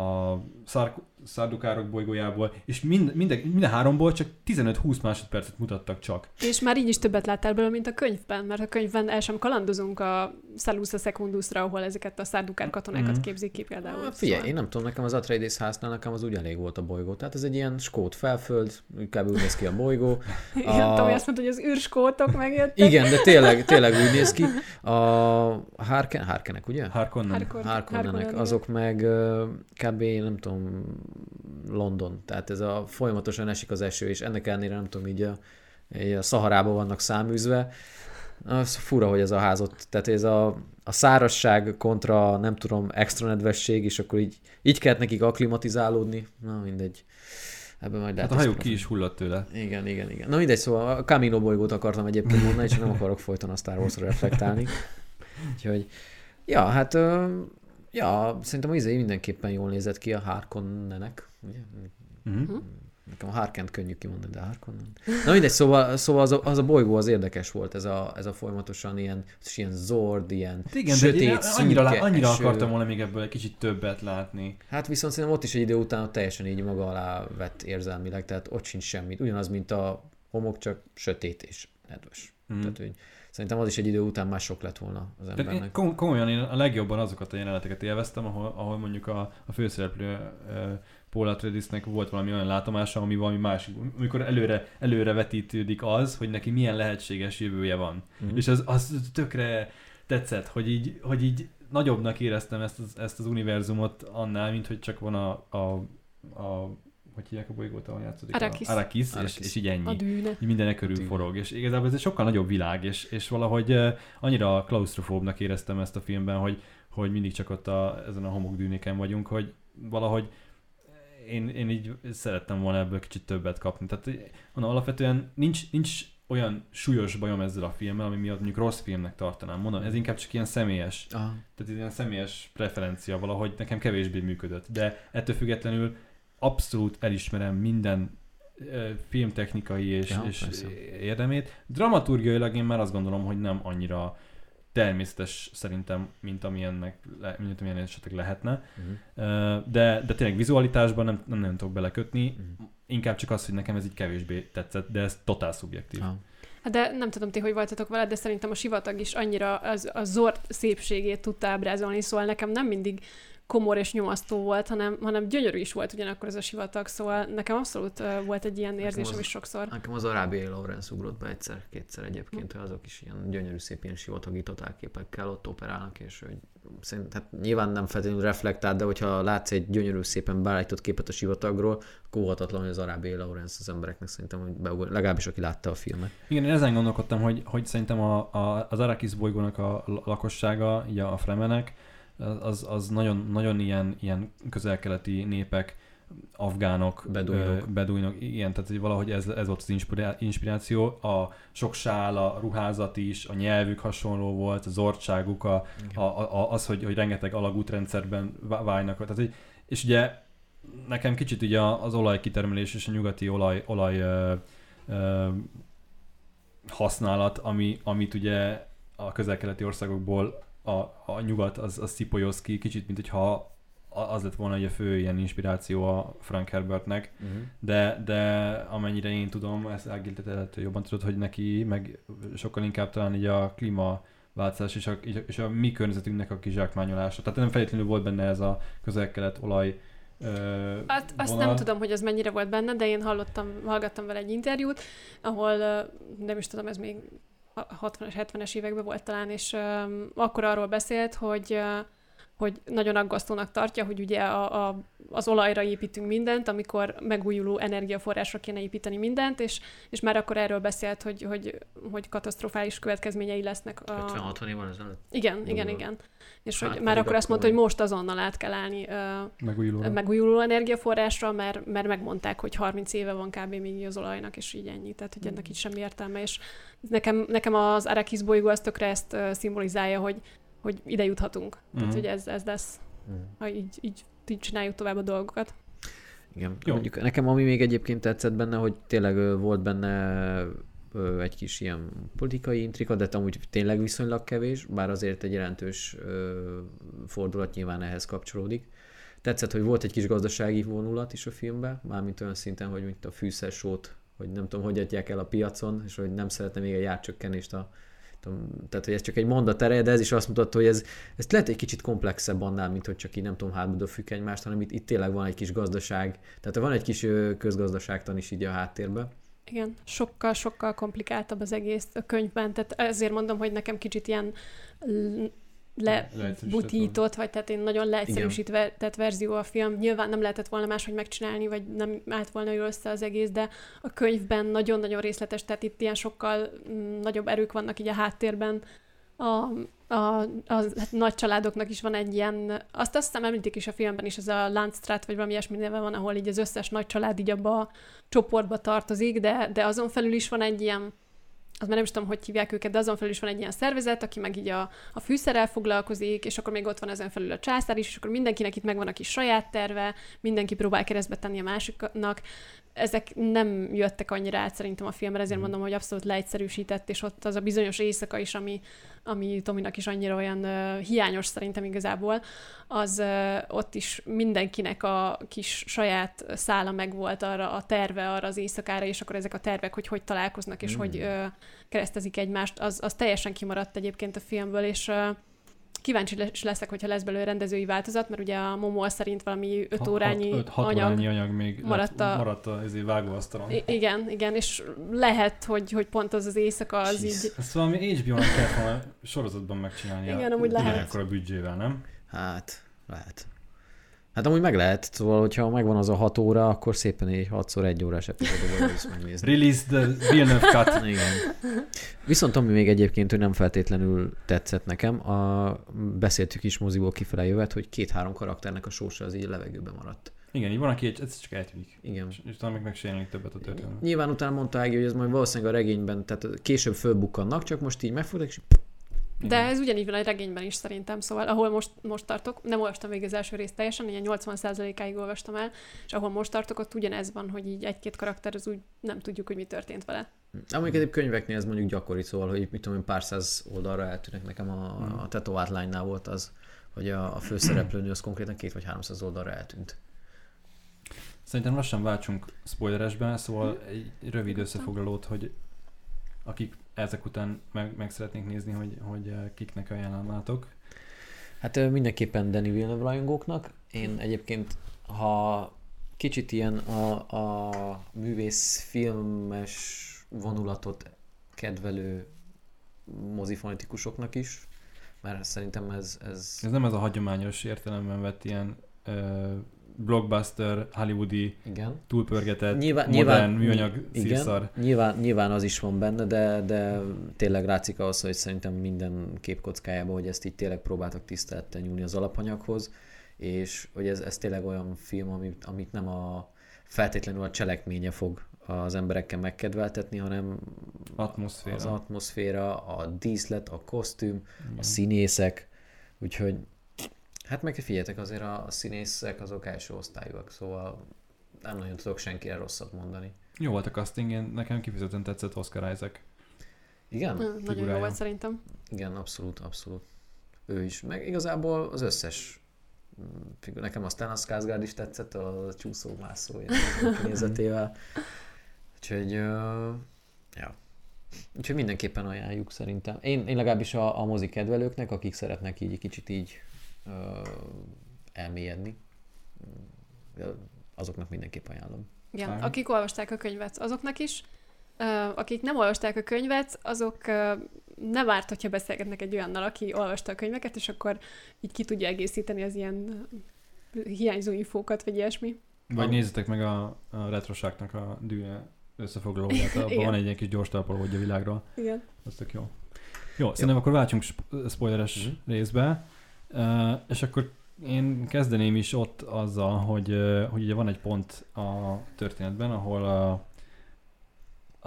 a Szark, Szardukárok bolygójából, és mind, minden, minden háromból csak 15-20 másodpercet mutattak csak. És már így is többet láttál belőle, mint a könyvben, mert a könyvben el sem kalandozunk a Salusa Secundusra, ahol ezeket a szárdukár katonákat Mhm. képzik ki például. Hát Figyelj, én nem tudom, nekem az Atreides háznál nekem az úgy elég volt a bolygó. Tehát ez egy ilyen skót felföld, kb. úgy néz ki a bolygó. Igen, A- Tomi azt mondta, hogy az űrskótok megjöttek. Igen, de tényleg, tényleg úgy néz ki. A Harken, Harkenek, ugye? Harkonnen. Harkon- Harkonnenek, Harkonnen, azok meg kb. nem tudom, London. Tehát ez a folyamatosan esik az eső, és ennek ellenére nem tudom, így a, így a Szaharába vannak száműzve. Az fura, hogy ez a házot, tehát ez a, a szárasság kontra, nem tudom, extra nedvesség, és akkor így, így kellett nekik akklimatizálódni. Na mindegy. Ebben majd Hát a hajó ki is hullott tőle. igen, igen, igen. Na mindegy, szóval a Camino bolygót akartam egyébként mondani, csak nem akarok folyton a Star Wars-ra reflektálni. Úgyhogy, ja, hát, ja, szerintem az izé mindenképpen jól nézett ki a Harkonnenek. Ugye? Uh-huh. Nekem a Harkent könnyű kimondani, de Harkonnen. Na mindegy, szóval, szóval az, a, az a bolygó az érdekes volt, ez a, ez a folyamatosan ilyen, ilyen zord, ilyen Hát igen, sötét, de én annyira, lá- szürke annyira eső. akartam volna még ebből egy kicsit többet látni. Hát viszont szerintem ott is egy idő után teljesen így maga alá vett érzelmileg, tehát ott sincs semmit. Ugyanaz, mint a homok, csak sötét és nedves. Mm. Mm. Tehát, hogy szerintem az is egy idő után már sok lett volna az Tehát én, embernek. kom- komolyan én a legjobban azokat a jeleneteket élveztem, ahol, ahol mondjuk a, a főszereplő uh, Paul Atreidesnek volt valami olyan látomása, ami valami másik, amikor előre, előre vetítődik az, hogy neki milyen lehetséges jövője van. Mhm. És az, az tökre tetszett, hogy így, hogy így nagyobbnak éreztem ezt az, ezt az univerzumot annál, mint hogy csak van a, a, a hogy hívják a bolygót, ahol játszódik? Arrakis. A Arrakis, És, Arrakis. és így ennyi A dűne. így mindenek körül forog, és igazából ez egy sokkal nagyobb világ, és, és valahogy uh, annyira klaustrofóbnak éreztem ezt a filmben, hogy, hogy mindig csak ott a, ezen a homokdűnéken vagyunk, hogy valahogy én, én így szerettem volna ebből kicsit többet kapni. Tehát mondom, alapvetően nincs, nincs olyan súlyos bajom ezzel a filmmel, ami miatt mondjuk rossz filmnek tartanám. Mondom, ez inkább csak ilyen személyes Aha. tehát ilyen személyes preferencia valahogy nekem kevésbé működött. De ettől függetlenül abszolút elismerem minden filmtechnikai és, Ja, és persze. érdemét. Dramaturgiailag én már azt gondolom, hogy nem annyira természetes szerintem, mint amilyennek, mint amilyen esetleg lehetne. Ö, De, de tényleg vizualitásban nem, nem, nem tudok belekötni. Mhm. Inkább csak az, hogy nekem ez így kevésbé tetszett, de ez totál szubjektív. Aha. Hát de nem tudom ti, hogy voltatok vele, de szerintem a sivatag is annyira az, a zord szépségét tudta ábrázolni, szóval nekem nem mindig komor és nyomasztó volt, hanem, hanem gyönyörű is volt ugyanakkor ez a sivatag, szóval nekem abszolút uh, volt egy ilyen érzésem is sokszor. Nekem az arábiai Lawrence ugrott be egyszer, kétszer egyébként, hogy azok is ilyen gyönyörű szép ilyen sivatagi totálképekkel ott operálnak, és hogy szerint, hát nyilván nem feltétlenül reflektál, de hogyha látsz egy gyönyörű szépen beállított képet a sivatagról, akkor óhatatlan, hogy az arábiai Lawrence az embereknek szerintem, hogy beugor, legalábbis aki látta a filmet. Igen, én ezen gondolkodtam, hogy, hogy szerintem a, a, az Arrakis bolygónak a lakossága, így a Fremenek, az, az nagyon, nagyon ilyen, ilyen közel-keleti népek, afgánok, Beduinok. ö, beduinok igen, tehát hogy valahogy ez, ez volt az inspirá- inspiráció. A sok sál, a ruházat is, a nyelvük hasonló volt, az orcságuk, a, a, a, az, hogy, hogy rengeteg alagútrendszerben vá- válnak. Tehát, hogy, és ugye nekem kicsit ugye az olajkitermelés és a nyugati olaj, olaj ö, ö, használat, ami, amit ugye a közel-keleti országokból a, a nyugat az, az szipolyoz ki, kicsit, mint hogyha az lett volna egy a fő ilyen inspiráció a Frank Herbertnek, Uh-huh. de, de amennyire én tudom, ezt Ágil jobban tudod, hogy neki meg sokkal inkább talán így a klímaváltozás és a, és a mi környezetünknek a kizsákmányolása. Tehát nem feltétlenül volt benne ez a közel-kelet olaj ö, Hát azt vonal. nem tudom, hogy az mennyire volt benne, de én hallottam, hallgattam vele egy interjút, ahol ö, nem is tudom, ez még 60-es, 70-es években volt talán, és akkor arról beszélt, hogy hogy nagyon aggasztónak tartja, hogy ugye a, a, az olajra építünk mindent, amikor megújuló energiaforrásra kéne építeni mindent, és, és már akkor erről beszélt, hogy, hogy, hogy katasztrofális következményei lesznek. A... 50-60 évvel ezelőtt? Igen, igen, igen. És hát, hogy már akkor azt mondta, hogy most azonnal át kell állni uh, megújuló. megújuló energiaforrásra, mert, mert megmondták, hogy 30 éve van kb. még az olajnak, és így ennyi. Tehát, hogy ennek így semmi értelme. És nekem, nekem az Arrakis bolygó az tökre ezt uh, szimbolizálja, hogy hogy ide juthatunk. Mm. Tehát, Mhm. hogy ez, ez lesz, Mm. ha így, így, így csináljuk tovább a dolgokat. Igen. Jó. Mondjuk nekem ami még egyébként tetszett benne, hogy tényleg volt benne egy kis ilyen politikai intrika, de amúgy tényleg viszonylag kevés, bár azért egy jelentős fordulat nyilván ehhez kapcsolódik. Tetszett, hogy volt egy kis gazdasági vonulat is a filmben, mármint olyan szinten, hogy mint a fűszersót, hogy nem tudom, hogy adják el a piacon, és hogy nem szeretne még egy árcsökkenést a tehát, hogy ez csak egy mondat ereje, de ez is azt mutatta, hogy ez, ez lehet egy kicsit komplexebb annál, mint hogy csak így nem tudom, hátba fük egymást, hanem itt, itt tényleg van egy kis gazdaság, tehát van egy kis közgazdaságtan is így a háttérben. Igen, sokkal, sokkal komplikáltabb az egész a könyvben, tehát ezért mondom, hogy nekem kicsit ilyen lebutított, vagy tehát én nagyon leegyszerűsítve tett verzió a film. Nyilván nem lehetett volna máshogy megcsinálni, vagy nem állt volna jól össze az egész, de a könyvben nagyon-nagyon részletes, tehát itt ilyen sokkal mm, nagyobb erők vannak így a háttérben. A, a, a hát nagy családoknak is van egy ilyen, azt azt hiszem említik is a filmben is, ez a Landstrat, vagy valami ilyesmi neve van, ahol így az összes nagy család így abba a csoportba tartozik, de, de azon felül is van egy ilyen, az már nem is tudom, hogy hívják őket, de azon felül is van egy ilyen szervezet, aki meg így a, a fűszerrel foglalkozik, és akkor még ott van ezen felül a császár is, és akkor mindenkinek itt megvan a kis saját terve, mindenki próbál keresztbe tenni a másiknak. Ezek nem jöttek annyira át szerintem a filmre, ezért mondom, hogy abszolút leegyszerűsített, és ott az a bizonyos éjszaka is, ami, ami Tominak is annyira olyan uh, hiányos szerintem igazából, az uh, ott is mindenkinek a kis saját szála megvolt arra a terve arra az éjszakára, és akkor ezek a tervek, hogy hogy találkoznak, és mm. hogy uh, keresztezik egymást, az, az teljesen kimaradt egyébként a filmből, és uh, kíváncsi leszek, hogyha lesz belőle rendezői változat, mert ugye a Momol szerint valami 5 órányi 5 anyag órányi anyag még maradt a- maradt a ezért vágóasztalon. I- igen, igen, és lehet, hogy, hogy pont az az éjszaka az Jeez. így... Ezt valami HBO-nak kellett volna sorozatban megcsinálni. Igen, amúgy lehet. Ugyanekkor a büdzsével, nem? Hát, lehet. Hát amúgy meg lehet, szóval, hogyha megvan az a hat óra, akkor szépen egy 6 egy órás epizódban is megnézni. Release the Villeneuve cut. Igen. Viszont ami még egyébként, hogy nem feltétlenül tetszett nekem, a, beszéltük is moziból kifele jövet, hogy két-három karakternek a sorsa az így levegőben maradt. Igen, így van, aki egy, ez csak eltűnik. Igen. És, és talán még meg se jelenik többet a történet. Nyilván utána mondta Ági, hogy ez majd valószínűleg a regényben, tehát később fölbukkannak, csak most így megfognak, és De ez ugyanígy van egy regényben is szerintem, szóval ahol most, most tartok, nem olvastam végig az első részt teljesen, ilyen 80%-áig olvastam el, és ahol most tartok, ott ugyanez van, hogy így egy-két karakter, az úgy nem tudjuk, hogy mi történt vele. Amíg egyéb könyveknél ez mondjuk gyakori, szóval, hogy mit tudom én, pár száz oldalra eltűnnek. Nekem a, Hmm. a tetovált lánynál volt az, hogy a, a főszereplőnő az konkrétan két vagy háromszáz oldalra eltűnt. Szerintem lassan váltsunk spoileresbe, szóval egy rövid összefoglalót, hogy akik ezek után meg, meg szeretnénk nézni, hogy, hogy eh, kiknek ajánlanátok. Hát ö, mindenképpen Danny Villeneuve rajongóknak. Én egyébként, ha kicsit ilyen a, a művész filmes vonulatot kedvelő mozifanatikusoknak is, mert szerintem ez, ez Ez nem ez a hagyományos értelemben vett ilyen uh, blockbuster, hollywoodi, igen. túlpörgetett, Nyilván- modern nyilván- műanyag Igen, szírszar. nyilván, nyilván az is van benne, de, de tényleg látszik az, hogy szerintem minden képkockájában, hogy ezt így tényleg próbáltak tisztelettel nyúlni az alapanyaghoz, és hogy ez, ez tényleg olyan film, amit, amit nem a feltétlenül a cselekménye fog az emberekkel megkedveltetni, hanem Atmoszféra. az atmoszféra, a díszlet, a kosztüm, Igen. a színészek, úgyhogy hát meg figyeljetek, azért a, színészek azok első osztályúak, szóval nem nagyon tudok senkire rosszat mondani. Jó volt a casting, én, nekem kifejezetten tetszett Oscar Isaac. Igen? Na, Nagyon jó volt szerintem. Igen, abszolút, abszolút. Ő is. Meg igazából az összes mm, nekem aztán a Skarsgård is tetszett, a csúszó-mászó ilyen kinézetével. Úgyhogy, ja. Úgyhogy mindenképpen ajánljuk szerintem. Én, én legalábbis a, a mozi kedvelőknek, akik szeretnek így kicsit így elmélyedni, azoknak mindenképp ajánlom. Igen. Fine. Akik olvasták a könyvet, azoknak is, akik nem olvasták a könyvet, azok nem árt, hogyha beszélgetnek egy olyannal, aki olvasta a könyveket, és akkor így ki tudja egészíteni az ilyen hiányzó infókat, vagy ilyesmi. Vagy nézzétek meg a, a retroságnak a dűne összefoglalóját, abban van egy ilyen kis gyors talpalódja a világról. Igen. Az tök jó. Jó, szerintem akkor váltsunk sp- spoileres Mhm. részbe, uh, és akkor én kezdeném is ott azzal, hogy, hogy ugye van egy pont a történetben, ahol a,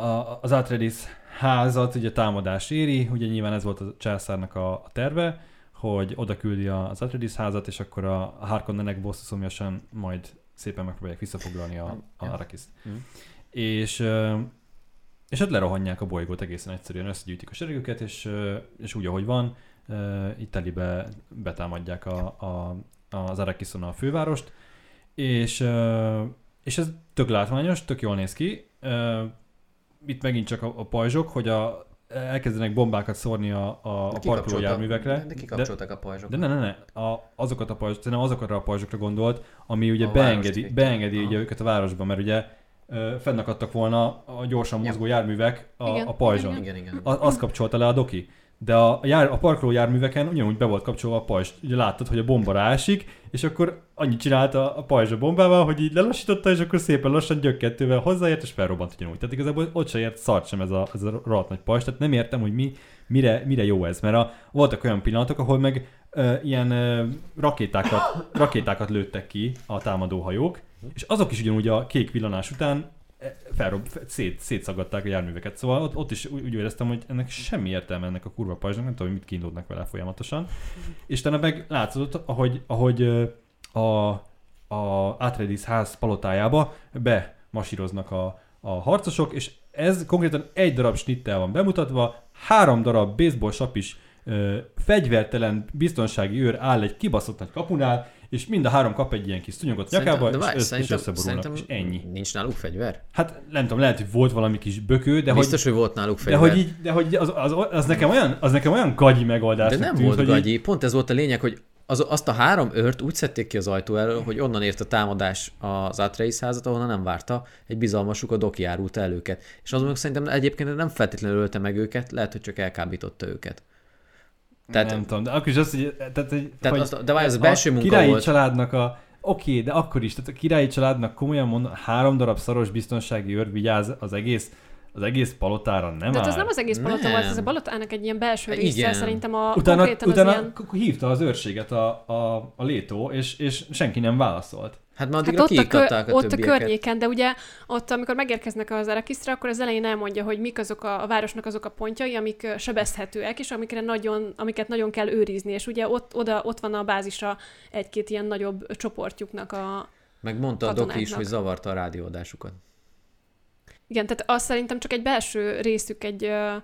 a, az Atreides házat ugye támadás éri, ugye nyilván ez volt a császárnak a, a terve, hogy oda küldi az Atreides házat, és akkor a, Harkonnenek bosszúszomjasan majd szépen megpróbálják visszafoglalni a, a. Arrakiszt. Mhm. És, és ott lerohanják a bolygót egészen egyszerűen, összegyűjtik a seregüket, és, és úgy, ahogy van, itt telibe betámadják a, a, az Arrakison a fővárost, és, és ez tök látványos, tök jól néz ki. Itt megint csak a, a pajzsok, hogy a, elkezdenek bombákat szórni a, a, a parkoló járművekre. De kikapcsolták a pajzsokat. De ne, ne, ne. A, azokat a pajzsok, nem azokra a pajzsokra gondolt, ami ugye A beengedi, beengedi Aha. ugye őket a városba, mert ugye fennakadtak volna a gyorsan Ja. mozgó járművek a, Igen, a pajzson. igen, Igen, igen. A, azt kapcsolta le a doki. De a, jár, a parkoló járműveken ugyanúgy be volt kapcsolva a pajzs. Ugye láttad, hogy a bomba ráesik, és akkor annyit csinálta a pajzs a bombával, hogy így lelassította, és akkor szépen lassan gyökkettővel hozzáért, és felrobbant ugyanúgy. Tehát igazából ott se ért szart sem ez a, ez a rohadt nagy pajzs. Tehát nem értem, hogy mi, mire, mire jó ez. Mert a, voltak olyan pillanatok, ahol meg ö, ilyen ö, rakétákat, rakétákat lőttek ki a támadóhajók, és azok is ugyanúgy a kék villanás után felrob, fe- szét, szétszagadták a járműveket. Szóval ott, ott is úgy, úgy éreztem, hogy ennek semmi értelme ennek a kurva pajzsnak, nem tudom, hogy mit kínlódnak vele folyamatosan. És utána meg látszott, ahogy, ahogy a, a Atreides ház palotájába bemasíroznak a, a harcosok, és ez konkrétan egy darab snittel van bemutatva, három darab baseball sapis ö, fegyvertelen biztonsági őr áll egy kibaszott nagy kapunál, és mind a három kap egy ilyen kis szúnyogot nyakába, de és, várj, össz, és szerintem, összeborulnak, szerintem és ennyi. Nincs náluk fegyver? Hát nem tudom, lehet, hogy volt valami kis bökő, de Biztos, hogy, hogy volt náluk de fegyver. hogy, így, de hogy az, az, az, nekem olyan, az nekem olyan gagyi megoldás. De nem tűnt, volt hogy gagyi, pont ez volt a lényeg, hogy az, azt a három őrt úgy szedték ki az ajtó elől, hogy onnan ért a támadás az Atreides házat, ahonnan nem várta, egy bizalmasuk a doki árulta el őket. És azon szerintem egyébként nem feltétlenül ölte meg őket, lehet, hogy csak elkábította őket. Tehát, Tehát, nem tudom, de akkor is az, hogy, tehát, hogy, tehát hogy az, de várj, belső a munka királyi volt. családnak a Oké, okay, de akkor is, tehát a királyi családnak komolyan mondom, három darab szaros biztonsági őr vigyáz az egész, az egész palotára nem De hát áll. ez nem az egész palota volt, ez a palotának egy ilyen belső Igen. része, szerintem a utána, konkrétan utána az ilyen... hívta az őrséget a, a, a létó, és, és senki nem válaszolt. Hát már Hát addigra ott, a, kö, a, ott a környéken, de ugye ott, amikor megérkeznek az Arakisztra, akkor az elején elmondja, hogy mik azok a, a városnak azok a pontjai, amik sebezhetőek, és amikre nagyon, amiket nagyon kell őrizni, és ugye ott, oda, ott van a bázisa egy-két ilyen nagyobb csoportjuknak a... Meg mondta a doki is, hogy zavarta a rádióadásukat. Igen, tehát az szerintem csak egy belső részük, egy ö,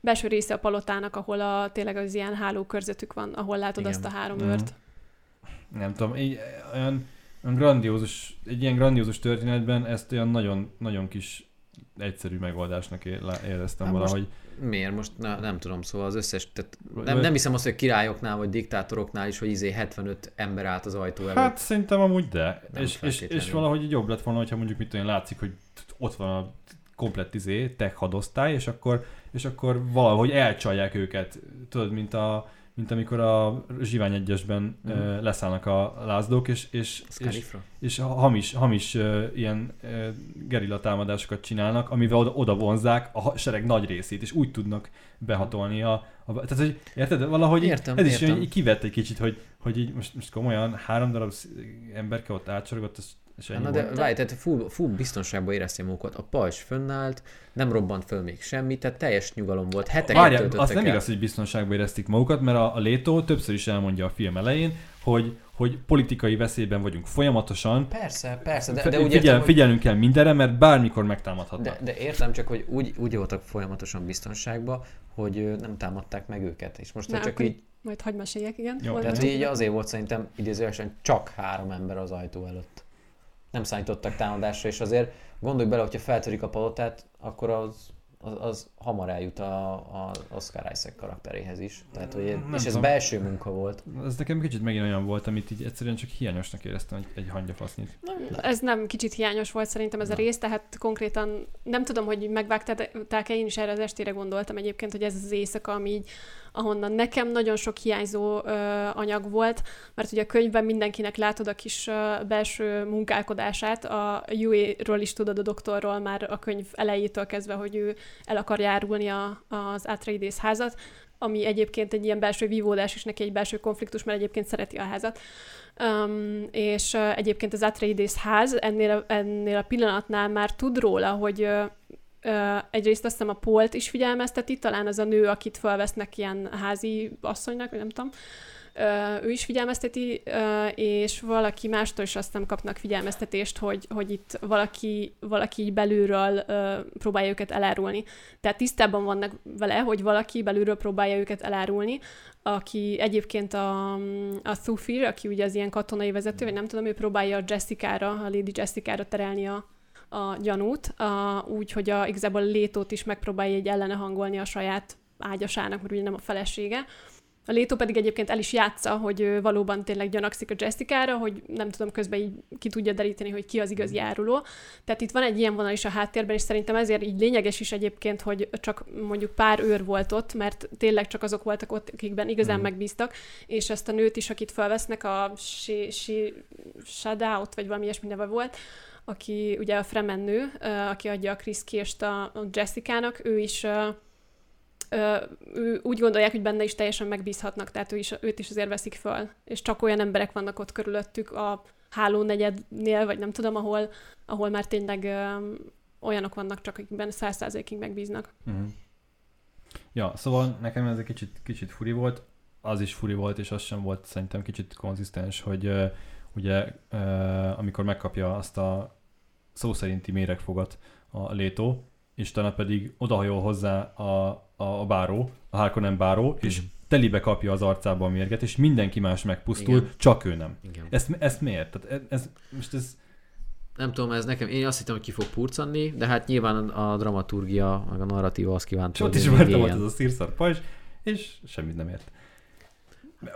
belső része a palotának, ahol a, tényleg az ilyen hálókörzetük van, ahol látod Igen. azt a három őrt. Nem tudom, így, olyan, olyan grandiózus, egy ilyen grandiózus történetben ezt olyan nagyon, nagyon kis egyszerű megoldásnak éreztem Hát most valahogy. Miért? Most na, nem tudom, szóval az összes, tehát nem, nem hiszem azt, hogy királyoknál vagy diktátoroknál is, hogy izé 75 ember állt az ajtó előtt. Hát szerintem amúgy de. Nem És, és, és valahogy így jobb lett volna, hogyha mondjuk mit olyan látszik, hogy ott van a komplett izé, tech hadosztály, és akkor, és akkor valahogy elcsalják őket. Tudod, mint a mint amikor a Zsivány egyesben uh, leszállnak a lázdók, és, és, és, Scarifra. és hamis, hamis ilyen uh, gerilla támadásokat csinálnak, amivel oda, oda vonzák a sereg nagy részét, és úgy tudnak behatolni a, a tehát, hogy érted, valahogy Értem, ez is értem. így kivett egy kicsit, hogy, hogy így most, most komolyan három darab emberke ott átsorogott, és, és Na de volt. várj, tehát full, full biztonságban érezték magukat. A pajzs fönnállt, nem robbant föl még semmi, tehát teljes nyugalom volt. Heteket Várjál, töltöttek azt nem el. igaz, hogy biztonságban érezték magukat, mert a, a Létó többször is elmondja a film elején, hogy, hogy politikai veszélyben vagyunk folyamatosan, Persze, persze, de, de úgy figyel, értem, hogy... kell mindenre, mert bármikor megtámadhatnak. De, de értem csak, hogy úgy, úgy voltak folyamatosan biztonságban, hogy nem támadták meg őket. És most Na, csak akkor így, Majd hagyj meséljek, igen. Jó, tehát így azért volt szerintem idézőesen csak három ember az ajtó előtt. Nem számítottak támadásra, és azért gondolj bele, hogyha feltörik a palotát, akkor az az, az hamar eljut a, a Oscar Isaac karakteréhez is. Tehát, hogy, Nem és ez tudom. belső munka volt. Ez nekem kicsit megint olyan volt, amit így egyszerűen csak hiányosnak éreztem egy, egy hangyafasznyit. Ez nem kicsit hiányos volt szerintem ez a Na. rész, tehát konkrétan nem tudom, hogy megvágták-e, én is erre az estére gondoltam egyébként, hogy ez az éjszaka, ami így, ahonnan nekem nagyon sok hiányzó ö, anyag volt, mert ugye a könyvben mindenkinek látod a kis ö, belső munkálkodását, a Yui-ról is tudod a doktorról már a könyv elejétől kezdve, hogy ő el akar járulni a, az Atreides házat, ami egyébként egy ilyen belső vívódás is neki egy belső konfliktus, mert egyébként szereti a házat. Um, és uh, egyébként az Atreides ház ennél ennél a pillanatnál már tud róla, hogy uh, egyrészt azt hiszem a Polt is figyelmezteti, talán az a nő, akit felvesznek ilyen házi asszonynak, nem tudom, uh, ő is figyelmezteti, és valaki mástól is aztán kapnak figyelmeztetést, hogy, hogy itt valaki, valaki így belülről próbálja őket elárulni. Tehát tisztában vannak vele, hogy valaki belülről próbálja őket elárulni, aki egyébként a, a Thufir, aki ugye az ilyen katonai vezető, vagy nem tudom, ő próbálja a Jessica-ra, a Lady Jessica-ra terelni a, a gyanút, a, úgy, hogy a, igazából a Létót is megpróbálja egy ellene hangolni a saját ágyasának, mert ugye nem a felesége. A Létó pedig egyébként el is játsza, hogy ő valóban tényleg gyanakszik a Jessica-ra, hogy nem tudom, közben így ki tudja deríteni, hogy ki az igazi áruló. Tehát itt van egy ilyen vonal is a háttérben, és szerintem ezért így lényeges is egyébként, hogy csak mondjuk pár őr volt ott, mert tényleg csak azok voltak ott, akikben igazán Mhm. megbíztak, és ezt a nőt is, akit felvesznek, a Shadout, vagy valami ilyesmi neve volt, aki ugye a Fremen nő, ö, aki adja a Chris Kirst a, Jessica-nak, ő is ő úgy gondolják, hogy benne is teljesen megbízhatnak, tehát ő is, őt is azért veszik föl. És csak olyan emberek vannak ott körülöttük a háló negyednél, vagy nem tudom, ahol, ahol már tényleg olyanok vannak csak, akikben száz százalékig megbíznak. Uh-huh. Ja, szóval nekem ez egy kicsit, kicsit furi volt, az is furi volt, és az sem volt szerintem kicsit konzisztens, hogy uh, ugye amikor megkapja azt a szó szerinti méregfogat a létó, és utána pedig odahajol hozzá a, a, a báró, a Harkonnen báró, és Igen. telibe kapja az arcába a mérget, és mindenki más megpusztul, Igen. csak ő nem. Igen. Ezt, ezt miért? Tehát ez, ez, most ez Nem tudom, ez nekem, én azt hittem, hogy ki fog purcanni, de hát nyilván a dramaturgia, meg a narratíva azt kívánta, hogy is éljen. az a szírszar pajzs, és semmit nem ért.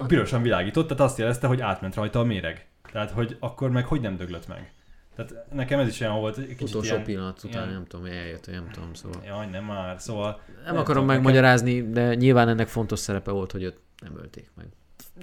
Pirosan világított, tehát azt jelezte, hogy átment rajta a méreg. Tehát, hogy akkor meg hogy nem döglött meg. Tehát nekem ez is olyan volt, egy kicsit Utolsó ilyen... pillanat után ilyen- nem tudom, eljött, nem tudom, szóval. Jaj, nem már. Szóval... Nem, nem akarom tudom, nekem- megmagyarázni, de nyilván ennek fontos szerepe volt, hogy őt nem ölték meg.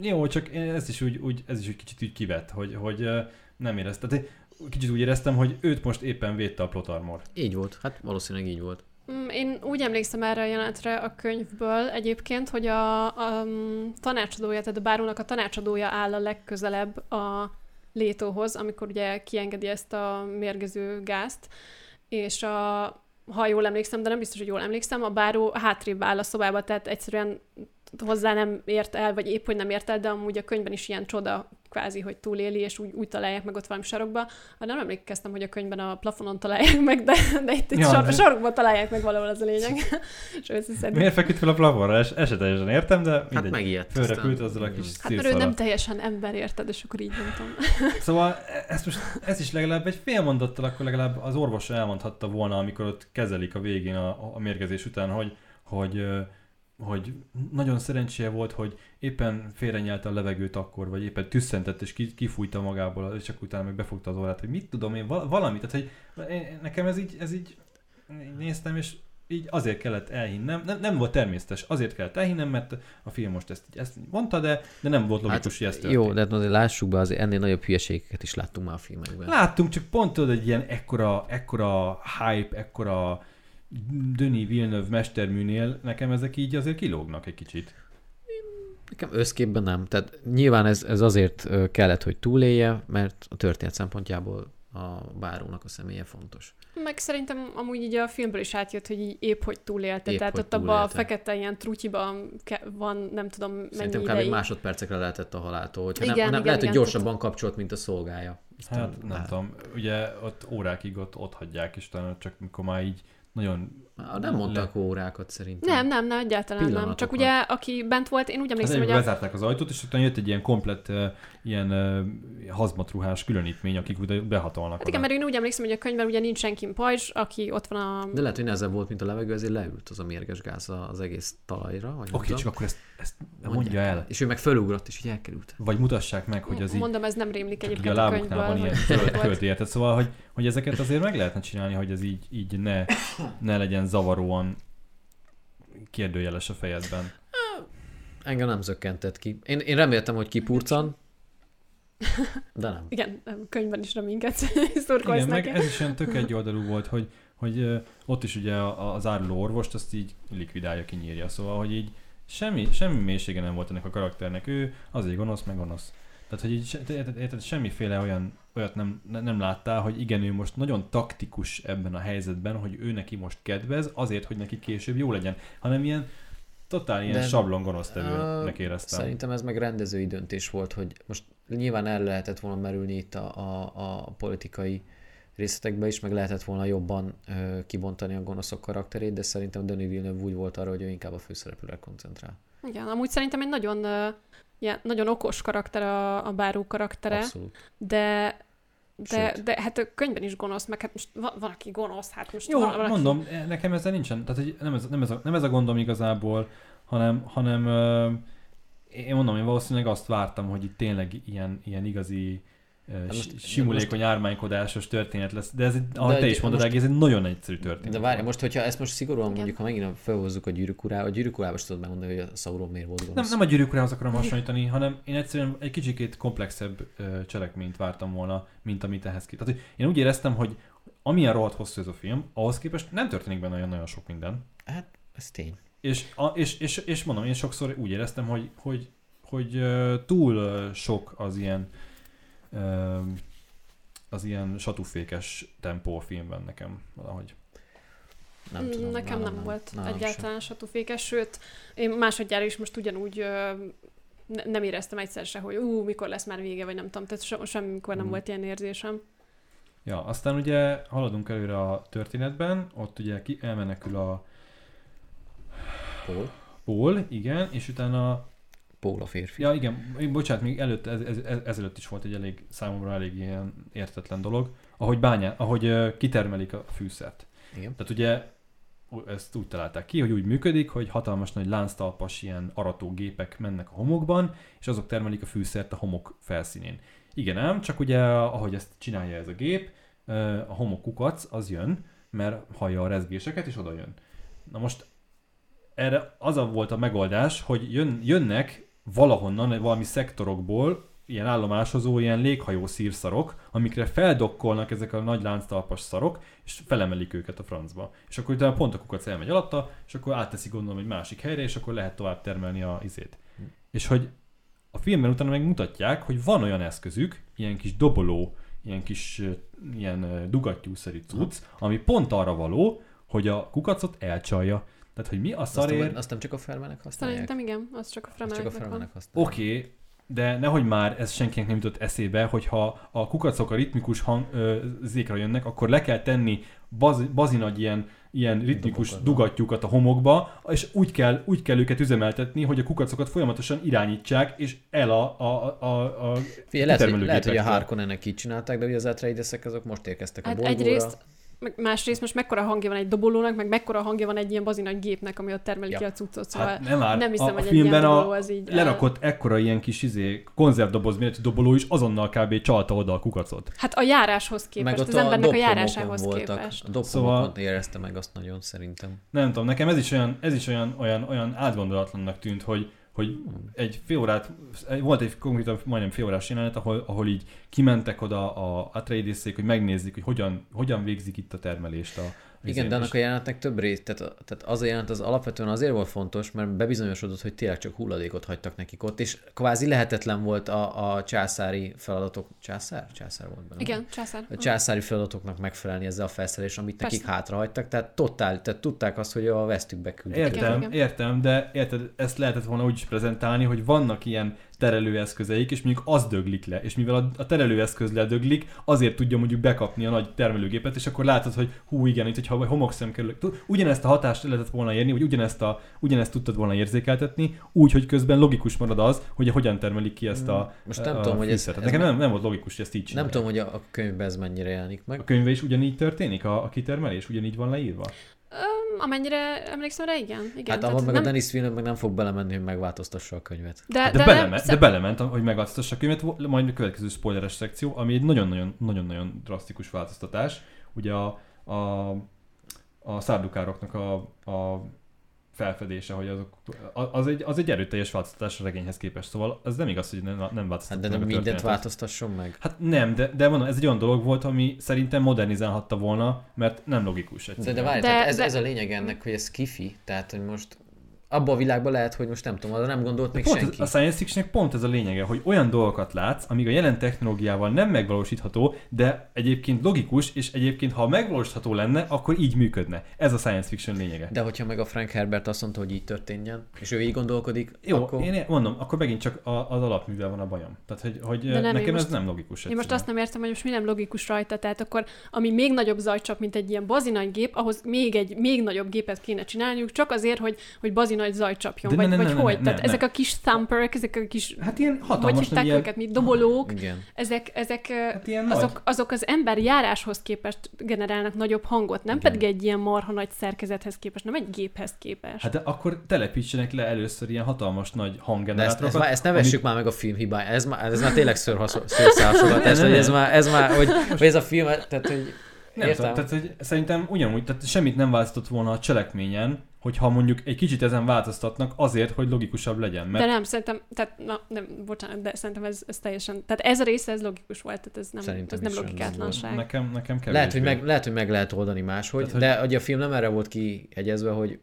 Jó, csak én ezt is úgy, úgy, ez is egy kicsit úgy kivett, hogy, hogy nem éreztem. Tehát kicsit úgy éreztem, hogy őt most éppen védte a plot armor. Így volt, hát valószínűleg így volt. Mm, Én úgy emlékszem erre a jelenetre a könyvből egyébként, hogy a, a mm, tanácsadója, tehát a bárónak a tanácsadója áll a legközelebb a létóhoz, amikor ugye kiengedi ezt a mérgező gázt, és a, ha jól emlékszem, de nem biztos, hogy jól emlékszem, a báró hátrébb áll a szobába, tehát egyszerűen hozzá nem ért el, vagy épp, hogy nem ért el, de amúgy a könyvben is ilyen csoda kvázi, hogy túléli, és úgy, úgy találják meg ott valami sarokba. Hát nem emlékeztem, hogy a könyvben a plafonon találják meg, de, de itt egy Ja, sor, sarokban találják meg valahol az a lényeg. és. Miért feküdt fel a plafonra? Es, esetlegesen értem, de Hát mindegy. megijedt. Fölrepült azzal a kis Hát mert ő nem teljesen ember, érted, és akkor így tudom. Szóval ezt most, ez is legalább egy fél mondattal akkor legalább az orvos elmondhatta volna, amikor ott kezelik a végén a, a mérgezés után, hogy, hogy, hogy nagyon szerencséje volt, hogy éppen félrenyelte a levegőt akkor, vagy éppen tüsszentett és ki- kifújta magából, és csak utána meg befogta az orrát, hogy mit tudom én, val- valami, tehát hogy én- nekem ez így, ez így néztem, és így azért kellett elhinnem, nem, nem volt természetes, azért kellett elhinnem, mert a film most ezt, így, ezt mondta, de, de nem volt logikus, hogy történt. Hát Jó, de hát azért lássuk be, azért ennél nagyobb hülyeségeket is láttunk már a filmekben. Láttunk, csak pont tudod, egy ilyen ekkora, ekkora hype, ekkora Denis Villeneuve mesterműnél nekem ezek így azért kilógnak egy kicsit. Nekem összképben nem. Tehát nyilván ez, ez azért kellett, hogy túlélje, mert a történet szempontjából a bárónak a személye fontos. Meg szerintem amúgy így a filmből is átjött, hogy így épp hogy túlélte. Épp, Tehát hogy ott abban a fekete ilyen trutyiban ke- van, nem tudom mennyi Szerintem kb. ideig. másodpercekre lehetett a haláltól. Hogyha nem, Igen, nem, igen, lehet, hogy igen, gyorsabban kapcsolt, mint a szolgája. Aztán Hát nem tudom, ugye ott órákig ott, ott hagyják, és utána csak mikor már így 那就 Nem mondtak órákat szerintem. Nem, nem, nem, egyáltalán nem. Csak ugye, aki bent volt, én úgy Hát emlékszem, hogy hogy a... bezárták az ajtót, és utána jött egy ilyen komplett uh, ilyen uh, hazmatruhás különítmény, akik behatolnak. Hát igen, mert én úgy emlékszem, hogy a könyvben ugye nincs senki pajzs, aki ott van a... De lehet, hogy nehezebb volt, mint a levegő, ezért leült az a mérges gáz az egész talajra. Oké, tudom. csak akkor ezt, ezt mondja Mondják el. És ő meg fölugrott, és így elkerült. Vagy mutassák meg, hogy az így Mondom, ez nem rémlik egyébként a a könyvből. van ilyen földértet, szóval, hogy, hogy ezeket azért meg lehetne csinálni, hogy ez így, így ne, ne legyen zavaróan kérdőjeles a fejedben. Engem nem zökkentett ki. Én, én reméltem, hogy kipurcan, de nem. Igen, a könyvben is reménykedsz, szurkolsz Igen, meg ez is olyan tök egyoldalú volt, hogy, hogy ott is ugye az áruló orvost azt így likvidálja, kinyírja, szóval, hogy így semmi, semmi mélysége nem volt ennek a karakternek, ő azért gonosz, meg gonosz. Tehát, hogy így, érted, semmiféle olyan, olyat nem, ne- nem láttál, hogy igen, ő most nagyon taktikus ebben a helyzetben, hogy ő neki most kedvez, azért, hogy neki később jó legyen, hanem ilyen totál ilyen De- sablon gonosztevőnek Ö, éreztem. Szerintem ez meg rendezői döntés volt, hogy most nyilván el lehetett volna merülni itt a, a, a politikai részletekbe is, meg lehetett volna jobban ö, kibontani a gonoszok karakterét, de szerintem Denis Villeneuve úgy volt arra, hogy ő inkább a főszereplőre koncentrál. Igen, amúgy szerintem egy nagyon, uh, ilyen, nagyon okos karakter a, a báró karaktere, Abszolút. de de, Sőt. de hát a könyvben is gonosz, meg hát most van, van aki gonosz, hát most Jó, van, valaki... mondom, nekem ezzel nincsen, tehát hogy nem ez, nem, ez a, nem ez a gondom igazából, hanem, hanem én mondom, én valószínűleg azt vártam, hogy itt tényleg ilyen, ilyen igazi uh, most- most, simulékony ármánykodásos történet lesz, de ez, egy, ahogy De te is mondod, most- most, ez egy nagyon egyszerű történet. De várj, most, hogyha ezt most szigorúan Igen. mondjuk, ha megint felhozzuk a gyűrűk urába, a gyűrűk urába is tudod megmondani, hogy a Sauron miért volt nem, gonosz. nem a gyűrűk urához akarom hasonlítani, hanem én egyszerűen egy kicsikét komplexebb cselekményt vártam volna, mint amit ehhez ki. Tehát, hogy én úgy éreztem, hogy amilyen rohadt hosszú ez a film, ahhoz képest nem történik benne olyan nagyon sok minden. Hát, ez tény. És, a, és, és, és mondom, én sokszor úgy éreztem, hogy, hogy, hogy ö, túl sok az ilyen az ilyen satúfékes tempó a filmben nekem valahogy. Nem tudom. Mm, Nekem nálam nem, volt sem. egyáltalán satúfékes, sőt, én másodjára is most ugyanúgy ö, ne, nem éreztem egyszer se, hogy ú, mikor lesz már vége, vagy nem tudom, tehát so, semmikor nem Mhm. volt ilyen érzésem. Ja, aztán ugye haladunk előre a történetben, ott ugye ki, elmenekül a Paul. Paul, igen, és utána Paul a férfi. Ja, igen, még bocsánat, még előtt, ez, ez, ez, ezelőtt is volt egy elég, számomra elég ilyen értetlen dolog, ahogy bányá, ahogy ö, kitermelik a fűszert. Igen. Tehát ugye ezt úgy találták ki, hogy úgy működik, hogy hatalmas nagy lánctalpas ilyen aratógépek mennek a homokban, és azok termelik a fűszert a homok felszínén. Igen ám, csak ugye ahogy ezt csinálja ez a gép, a homok kukac az jön, mert hallja a rezgéseket, és oda jön. Na most erre az a volt a megoldás, hogy jön, jönnek valahonnan, valami szektorokból ilyen állomásozó, ilyen léghajó szírszarok, amikre feldokkolnak ezek a nagy lánctalpas szarok, és felemelik őket a francba. És akkor utána pont a kukac elmegy alatta, és akkor átteszik gondolom egy másik helyre, és akkor lehet tovább termelni a izét. És hogy a filmben utána megmutatják, hogy van olyan eszközük, ilyen kis doboló, ilyen kis ilyen dugattyúszerű cucc, ami pont arra való, hogy a kukacot elcsalja. Tehát, hogy mi a Azt, nem, szarért... azt nem csak a felmenek használják? Szerintem igen, az csak a Azt csak a van. felmenek használják. Oké, okay, de nehogy már ez senkinek nem jutott eszébe, hogyha a kukacok a ritmikus hang, ö, zékra jönnek, akkor le kell tenni baz, bazinagy ilyen, ilyen ritmikus Dobokat. dugattyúkat a homokba, és úgy kell, úgy kell őket üzemeltetni, hogy a kukacokat folyamatosan irányítsák, és el a, a, a, a Figyelj, lehet, hogy, lehet, hogy a gépektől. Harkonnennek így csinálták, de ugye az Atreidesek azok most érkeztek a Hát bolygóra. egyrészt, meg másrészt most mekkora hangja van egy dobolónak, meg mekkora hangja van egy ilyen bazinagy gépnek, ami ott termeli Ja. ki a cuccot, szóval Hát nem már. nem hiszem, a, a hogy egy filmben ilyen a, doboló az így... lerakott ekkora ilyen kis izé, konzervdoboz méretű doboló is azonnal kb. csalta oda a kukacot. Hát a járáshoz képest, meg az embernek a járásához voltak. képest. A Szóval- érezte meg azt nagyon szerintem. Nem tudom, nekem ez is olyan, ez is olyan, olyan, olyan átgondolatlannak tűnt, hogy, hogy Hmm. egy fél órát, volt egy konkrétan majdnem fél órás jelenet, ahol, ahol így kimentek oda a Atreidesszék, hogy megnézzék, hogy hogyan, hogyan végzik itt a termelést a Igen, de annak a jelenetnek több rész, tehát, tehát az a jelenet az alapvetően azért volt fontos, mert bebizonyosodott, hogy tényleg csak hulladékot hagytak nekik ott, és kvázi lehetetlen volt a, a császári feladatok, császár? Császár volt benne. Igen, császár. A császári feladatoknak megfelelni ezzel a felszerelés, amit nekik Persze. hátra hagytak, tehát totál, tehát tudták azt, hogy a vesztükbe küldik. Értem, igen. értem, de érted, ezt lehetett volna úgy is prezentálni, hogy vannak ilyen terelőeszközeik, és mondjuk az döglik le, és mivel a, terelőeszköz ledöglik, azért tudja mondjuk bekapni a nagy termelőgépet, és akkor látod, hogy hú igen, itt hogyha homokszem kerül, ugyanezt a hatást lehetett volna érni, vagy ugyanezt, a, ugyanezt tudtad volna érzékeltetni, úgy, hogy közben logikus marad az, hogy hogyan termelik ki ezt a Most nem a tudom, hogy ez- ez Nekem nem, nem volt logikus, hogy ezt így Nem csinálják. tudom, hogy a, a könyvben ez mennyire jelenik meg. A könyve is ugyanígy történik, a, a kitermelés ugyanígy van leírva? Öm, amennyire emlékszem rá, igen. igen Hát abban meg nem, a Dennis Villeneuve meg nem fog belemenni, hogy megváltoztassa a könyvet. de, Hát De, de, nem, belement, de belement, hogy megváltoztassa a könyvet, majd a következő spoileres szekció, ami egy nagyon-nagyon, nagyon-nagyon drasztikus változtatás. Ugye a, a, a szárdukároknak a, a felfedése, hogy azok, az egy, az egy erőteljes változtatás a regényhez képest, szóval ez nem igaz, hogy nem, nem változtatott Hát de meg nem a mindent változtasson meg. Hát nem, de, de mondom, ez egy olyan dolog volt, ami szerintem modernizálhatta volna, mert nem logikus De, egyszerűen. de várj, De- tehát ez, de- ez a lényeg ennek, hogy ez kifi, tehát hogy most abban a világban lehet, hogy most nem tudom, arra nem gondolt még pont senki. ez, a science fictionnek pont ez a lényege, hogy olyan dolgokat látsz, amíg a jelen technológiával nem megvalósítható, de egyébként logikus, és egyébként ha megvalósítható lenne, akkor így működne. Ez a science fiction lényege. De hogyha meg a Frank Herbert azt mondta, hogy így történjen, és ő így gondolkodik, Jó, akkor... én mondom, akkor megint csak a, az alapművel van a bajom. Tehát, hogy, hogy De nem, nekem ez most- nem logikus. Én most egyszerűen. azt nem értem, hogy most mi nem logikus rajta, tehát akkor ami még nagyobb zajcsap, mint egy ilyen bazinagy gép, ahhoz még egy még nagyobb gépet kéne csinálniuk, csak azért, hogy, hogy bazinagy zajcsapjon, De vagy, ne, ne, vagy ne, ne, hogy? ne, Tehát ne. ezek a kis thumperek, ezek a kis, Hát ilyen hogy hatalmas, hívták ilyen, őket, mint dobolók, Igen. ezek, ezek, hát ilyen nagy. azok, azok az ember járáshoz képest generálnak nagyobb hangot, nem Igen. pedig egy ilyen marha nagy szerkezethez képest, nem egy géphez képest. Hát de akkor telepítsenek le először ilyen hatalmas nagy ezt, hanggenerátorokat. ezt, már, ezt ne vessük már meg a film hibája, ez már, ez már tényleg Nem, hogy ez már, ez már, hogy, hogy ez a film, tehát hogy Nem Értem. tudom, tehát hogy szerintem ugyanúgy, tehát semmit nem változtott volna a cselekményen, hogyha mondjuk egy kicsit ezen változtatnak azért, hogy logikusabb legyen. Mert De nem, szerintem, tehát, na, nem, bocsánat, de szerintem ez, ez teljesen, tehát ez a része, ez logikus volt, tehát ez nem, Szerintem ez nem logikátlanság. nekem, nekem kevésbé. lehet hogy, meg, lehet, hogy meg lehet oldani máshogy, Tehát, de hogy a film nem erre volt kiegyezve, hogy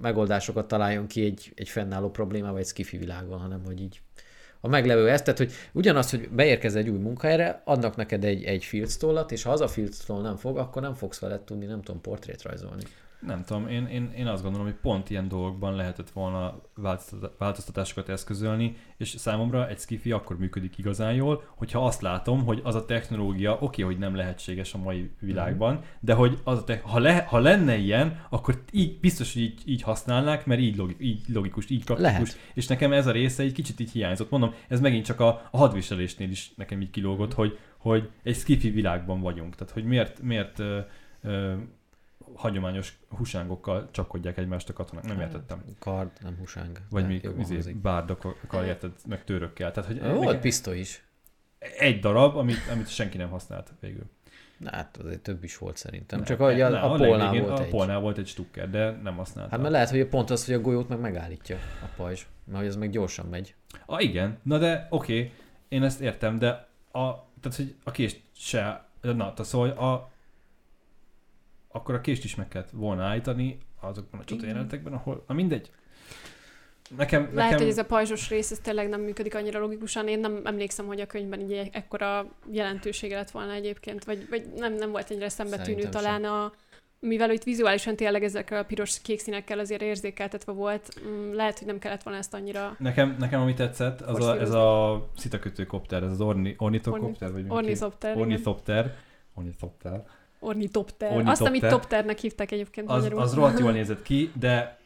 megoldásokat találjon ki egy, egy fennálló problémával egy skifi világban, hanem hogy így a meglevő ezt, tehát hogy ugyanaz, hogy beérkez egy új munkahelyre, adnak neked egy, egy field stollat, és ha az a field stall nem fog, akkor nem fogsz veled tudni, nem tudom, portrét rajzolni. Nem tudom, én, én, én azt gondolom, hogy pont ilyen dolgokban lehetett volna változtat- változtatásokat eszközölni, és számomra egy skifi akkor működik igazán jól, hogyha azt látom, hogy az a technológia oké, okay, hogy nem lehetséges a mai világban, de hogy az a te- ha, le, ha lenne ilyen, akkor így, biztos, hogy így, így használnák, mert így, logi, így logikus, így praktikus. Lehet. És nekem ez a része egy kicsit így hiányzott. Mondom, ez megint csak a, a hadviselésnél is nekem így kilógott, hogy, hogy egy skifi világban vagyunk. Tehát, hogy miért, miért ö, ö, hagyományos húsángokkal csapkodják egymást a katonák. Nem értettem. Kard, nem husáng. Vagy még jobban izé, bárdokkal érted, meg törökkel. Tehát, hogy Volt nekem pisztoly is. egy darab, amit, amit senki nem használt végül. Na, hát azért több is volt szerintem. Ne, Csak ne, hogy a, ne, a, polnál legvégén volt a egy. polnál volt egy stukker, de nem használta. Hát mert lehet, hogy pont az, hogy a golyót meg megállítja a pajzs. Mert hogy ez meg gyorsan megy. Ah, igen, na de oké, okay, én ezt értem, de a, tehát, hogy a kést se, na, tehát szóval a, akkor a kést is meg kellett volna állítani azokban a csatajelenetekben, ahol, na mindegy. Nekem, Lehet, nekem hogy ez a pajzsos rész, ez tényleg nem működik annyira logikusan. Én nem emlékszem, hogy a könyvben így ekkora jelentősége lett volna egyébként, vagy, vagy nem, nem volt ennyire szembetűnő Szerintem talán a mivel itt vizuálisan tényleg ezekkel a piros-kék színekkel azért érzékeltetve volt, mm, lehet, hogy nem kellett volna ezt annyira Nekem, nekem ami tetszett, az a, ez a szitakötőkopter, ez az orni, ornitokopter, vagy mi? ornithopter. Ornithopter. Ornithopter. Ornitopter. Ornitopter. Azt, amit topternek hívták egyébként Az, az rohadt jól nézett ki, de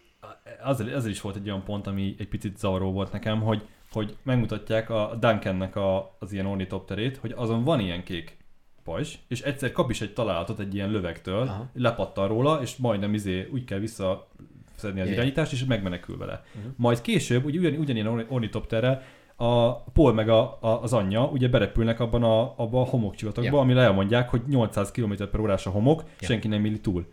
az, az is volt egy olyan pont, ami egy picit zavaró volt nekem, hogy, hogy megmutatják a Duncannek a, az ilyen ornitopterét, hogy azon van ilyen kék pajzs, és egyszer kap is egy találatot egy ilyen lövegtől, Aha. lepattan róla, és majdnem izé úgy kell vissza szedni az Igen. irányítást, és megmenekül vele. Mhm. Majd később, úgy, ugyan, ugyanilyen orni- ornitopterrel, a Paul meg a, a, az anyja ugye berepülnek abban a, abban a homokcsivatagban, Ja. amire elmondják, hogy 800 km per órás a homok, Ja. senki nem illi túl.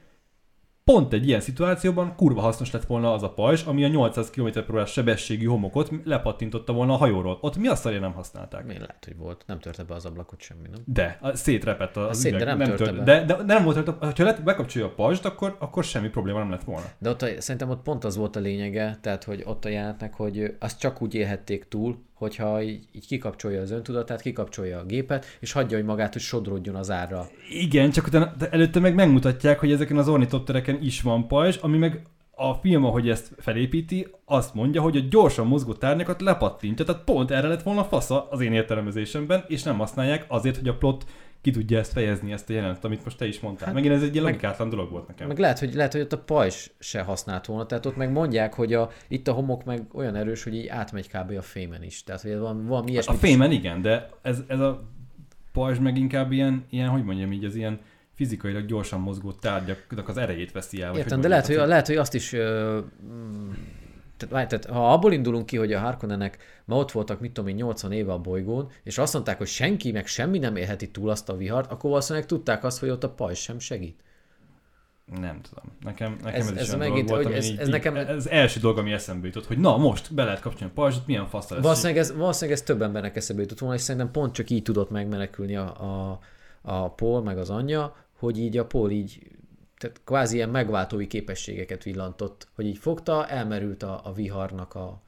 Pont egy ilyen szituációban kurva hasznos lett volna az a pajzs, ami a 800 km per órás sebességű homokot lepattintotta volna a hajóról. Ott mi azt nem használták? Még lehet, hogy volt. Nem törte be az ablakot semmi, nem? De, a- szétrepett az szét, de üveg, nem törte tört- be. de, de, nem volt rajta, ha lett, bekapcsolja a pajzst, akkor, akkor semmi probléma nem lett volna. De ott a, szerintem ott pont az volt a lényege, tehát hogy ott a jelenetnek, hogy azt csak úgy élhették túl, hogyha így, így kikapcsolja az öntudatát, kikapcsolja a gépet, és hagyja, hogy magát, hogy sodródjon az árra. Igen, csak utána, de előtte meg megmutatják, hogy ezeken az ornitoptereken is van pajzs, ami meg a film, ahogy ezt felépíti, azt mondja, hogy a gyorsan mozgó tárgyakat lepattintja, tehát pont erre lett volna fasza az én értelmezésemben, és nem használják azért, hogy a plot ki tudja ezt fejezni, ezt a jelenetet, amit most te is mondtál. Hát, Megint ez egy ilyen logikátlan dolog volt nekem. Meg lehet, hogy, lehet, hogy ott a pajzs se használt volna, tehát ott meg mondják, hogy a, itt a homok meg olyan erős, hogy így átmegy kb. a fémen is. Tehát, hogy valami A ilyesmi. fémen igen, de ez, ez a pajzs meg inkább ilyen, ilyen, hogy mondjam így, az ilyen fizikailag gyorsan mozgó tárgyaknak az erejét veszi el. Értem, de lehet hogy, lehet, hogy azt is... Ö, mm, tehát, várj, tehát, ha abból indulunk ki, hogy a Harkonnenek ma ott voltak, mit tudom én, 80 éve a bolygón, és azt mondták, hogy senki meg semmi nem élheti túl azt a vihart, akkor valószínűleg tudták azt, hogy ott a pajzs sem segít. Nem tudom. Nekem, nekem Ez- ez, ez is megint, dolog volt, ez- így, ez így, nekem- Ez első dolog, ami eszembe jutott, hogy na most be lehet kapcsolni a pajzsot, milyen fasz lesz. Valószínűleg ez, valószínűleg ez több embernek eszébe jutott volna, és szerintem pont csak így tudott megmenekülni a, a, a Paul meg az anyja, hogy így a Paul így tehát kvázi ilyen megváltói képességeket villantott, hogy így fogta, elmerült a, a viharnak a,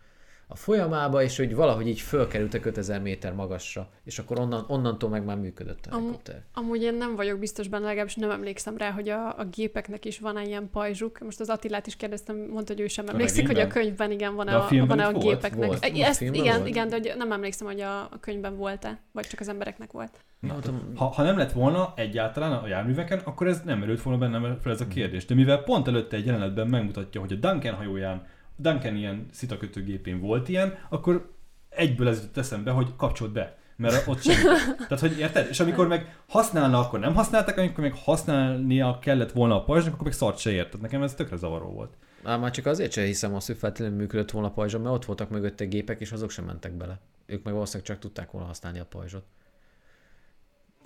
a folyamába, és hogy valahogy így fölkerült a 5000 méter magasra, és akkor onnan, onnantól meg már működött a Am- helikopter. Amúgy én nem vagyok biztos benne, legalábbis nem emlékszem rá, hogy a, a gépeknek is van-e ilyen pajzsuk. Most az Attilát is kérdeztem, mondta, hogy ő sem A emlékszik, hogy a könyvben igen van-e a a, van-e a volt? gépeknek. Volt. A Ezt, filmben igen, volt. igen, de hogy nem emlékszem, hogy a, a könyvben volt-e, vagy csak az embereknek volt. Na, ha, ha nem lett volna egyáltalán a járműveken, akkor ez nem merült volna bennem fel ez a kérdés. De mivel pont előtte egy jelenetben megmutatja, hogy a Duncan hajóján, Duncan ilyen szitakötőgépén volt ilyen, akkor egyből ez jutott eszembe, hogy kapcsolt be. Mert ott sem. Tehát, hogy érted? És amikor meg használna, akkor nem használták, amikor meg használnia kellett volna a pajzsnak, akkor meg szart se ért. Tehát nekem ez tökre zavaró volt. Á, már csak azért sem hiszem azt, hogy feltétlenül működött volna a pajzsa, mert ott voltak mögötte gépek, és azok sem mentek bele. Ők meg valószínűleg csak tudták volna használni a pajzsot.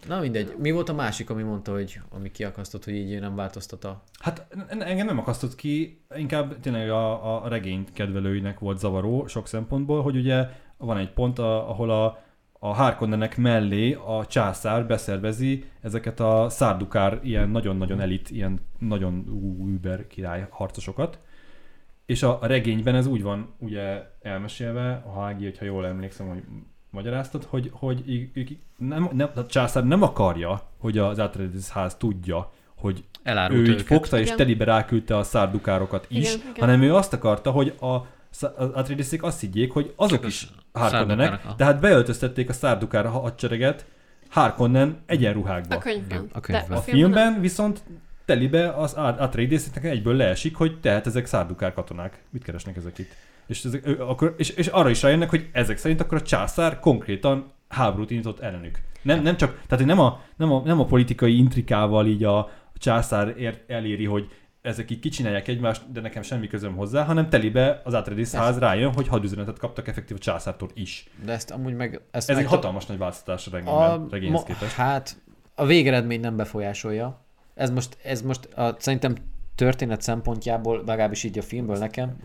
Na mindegy. Mi volt a másik, ami mondta, hogy ami kiakasztott, hogy így nem változtat a... Hát en- engem nem akasztott ki, inkább tényleg a, a regény kedvelőinek volt zavaró sok szempontból, hogy ugye van egy pont, ahol a, a Harkonnenek mellé a császár beszervezi ezeket a szárdukár, ilyen nagyon-nagyon elit, ilyen nagyon über király harcosokat, és a, a regényben ez úgy van ugye elmesélve, a Hági, hogyha jól emlékszem, hogy magyaráztad, hogy, hogy nem, nem, a császár nem akarja, hogy az Atreides ház tudja, hogy Elárult ő így őket. fogta és Igen. telibe ráküldte a szárdukárokat is, Igen, igen, hanem ő azt akarta, hogy a az Atreideszék azt higgyék, hogy azok Csak is Harkonnenek, tehát beöltöztették a szárdukára hadsereget Harkonnen egyenruhákba. A könyvben. A könyvben. De A filmben, viszont telibe az Atreideseknek egyből leesik, hogy tehát ezek szárdukár katonák. Mit keresnek ezek itt? És, ezek, akkor, és, és arra is rájönnek, hogy ezek szerint akkor a császár konkrétan háborút indított ellenük. Nem, nem csak, tehát nem a, nem, a, nem a politikai intrikával így a, a császár ér, eléri, hogy ezek így kicsinálják egymást, de nekem semmi közöm hozzá, hanem telibe az Atreides ház rájön, hogy hadüzenetet kaptak effektív a császártól is. De ezt amúgy meg... Ezt Ez egy meg- hatalmas nagy változtatás a regényben, a, regényhez ma, képest. Hát a végeredmény nem befolyásolja. Ez most, ez most a, szerintem történet szempontjából, legalábbis így a filmből nekem,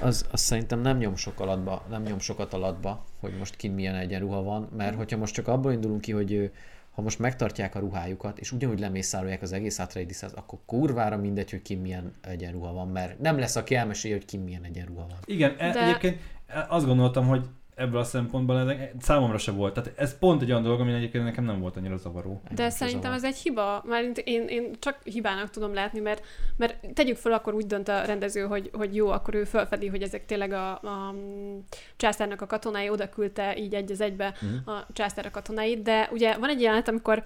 az, az szerintem nem nyom sok alatba, nem nyom sokat alatba, hogy most kin milyen egyenruha van, mert hogyha most csak abból indulunk ki, hogy ha most megtartják a ruhájukat, és ugyanúgy lemészárolják az egész Atreidishez, akkor kurvára mindegy, hogy ki milyen egyenruha van, mert nem lesz, aki elmesélje, hogy ki milyen egyenruha van. Igen, e- De- egyébként azt gondoltam, hogy ebből a szempontból ez számomra se volt. Tehát ez pont egy olyan dolog, ami egyébként nekem nem volt annyira zavaró. De se szerintem zavar. ez egy hiba, mert én, én csak hibának tudom látni, mert, mert tegyük fel, akkor úgy dönt a rendező, hogy, hogy jó, akkor ő felfedi, hogy ezek tényleg a, a mm, császárnak a katonái, oda küldte így egy az egybe Mhm. a császár a katonáit, de ugye van egy jelenet, amikor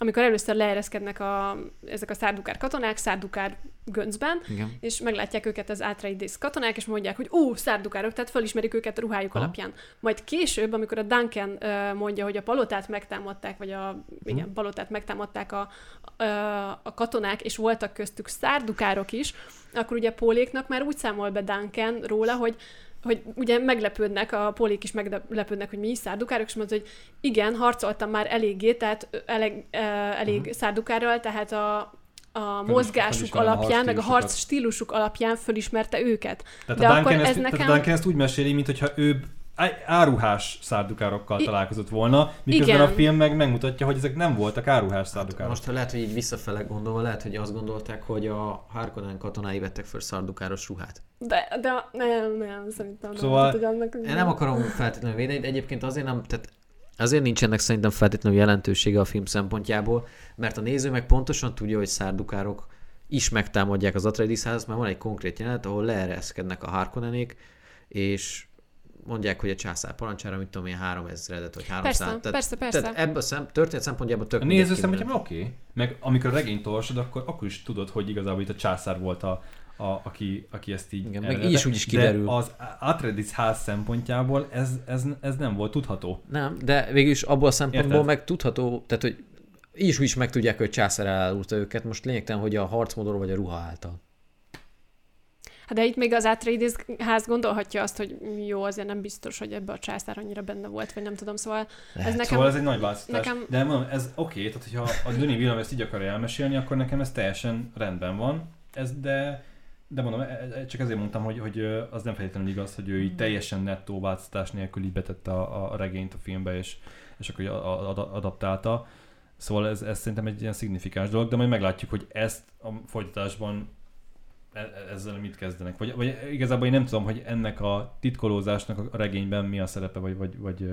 amikor először leereszkednek a, ezek a szárdukár katonák, szárdukár göncben, Igen. és meglátják őket az Atreides katonák, és mondják, hogy ó, szárdukárok, tehát felismerik őket a ruhájuk Aha. alapján. Majd később, amikor a Duncan ö, mondja, hogy a palotát megtámadták, vagy a, igen, palotát megtámadták a, a, a katonák, és voltak köztük szárdukárok is, akkor ugye Póléknak már úgy számol be Duncan róla, hogy hogy ugye meglepődnek, a pólék is meglepődnek, hogy mi is szárdukárok, és mondta, hogy igen, harcoltam már eléggé, tehát ö, elég, elég uh-huh. szárdukárral, tehát a, a mozgásuk felismerem a alapján, meg a harc stílusuk alapján fölismerte őket. Tehát De a akkor Duncan, ez ezt, nekem- tehát Duncan ezt úgy meséli, mintha ő áruhás szárdukárokkal I- találkozott volna, miközben Igen. a film meg megmutatja, hogy ezek nem voltak áruhás szárdukárok. Most ha lehet, hogy így visszafele gondolva, lehet, hogy azt gondolták, hogy a Harkonnen katonái vettek föl szardukáros ruhát. De, de nem, nem, szerintem nem. Szóval- hogy annak, Én nem akarom feltétlenül védeni, de egyébként azért nem, tehát azért nincsenek szerintem feltétlenül jelentősége a film szempontjából, mert a néző meg pontosan tudja, hogy szárdukárok is megtámadják az Atreides házat, mert van egy konkrét jelenet, ahol leereszkednek a Harkonnenék, és mondják, hogy a császár parancsára, mit tudom én, 3000-et vagy 300 Persze, tehát, persze, persze. Tehát ebből a szem, történet szempontjából tök néző szempontjából oké, meg amikor a regényt olvasod, akkor, akkor is tudod, hogy igazából itt a császár volt a, a, aki, aki ezt így Igen, meg így is úgy is kiderül. De az Atreides ház szempontjából ez, ez, ez nem volt tudható. Nem, de végül is abból a szempontból Érted? meg tudható, tehát hogy így is úgy is megtudják, hogy császár elárulta őket, most lényegtelen, hogy a harcmodor vagy a ruha által. Hát de itt még az Atreides ház gondolhatja azt, hogy jó, azért nem biztos, hogy ebbe a császár annyira benne volt, vagy nem tudom, szóval Lehet. ez nekem... Szóval ez egy nagy változtatás. nekem- De mondom, ez oké, tehát hogyha a Denis Villeneuve ezt így akarja elmesélni, akkor nekem ez teljesen rendben van. Ez, de, de mondom, e- e- csak ezért mondtam, hogy, hogy az nem feltétlenül igaz, hogy ő így teljesen nettó változtatás nélkül így betette a, a regényt a filmbe, és, és akkor a- adaptálta. Szóval ez, ez szerintem egy ilyen szignifikáns dolog, de majd meglátjuk, hogy ezt a folytatásban ezzel mit kezdenek. Vagy, vagy igazából én nem tudom, hogy ennek a titkolózásnak a regényben mi a szerepe, vagy, vagy, vagy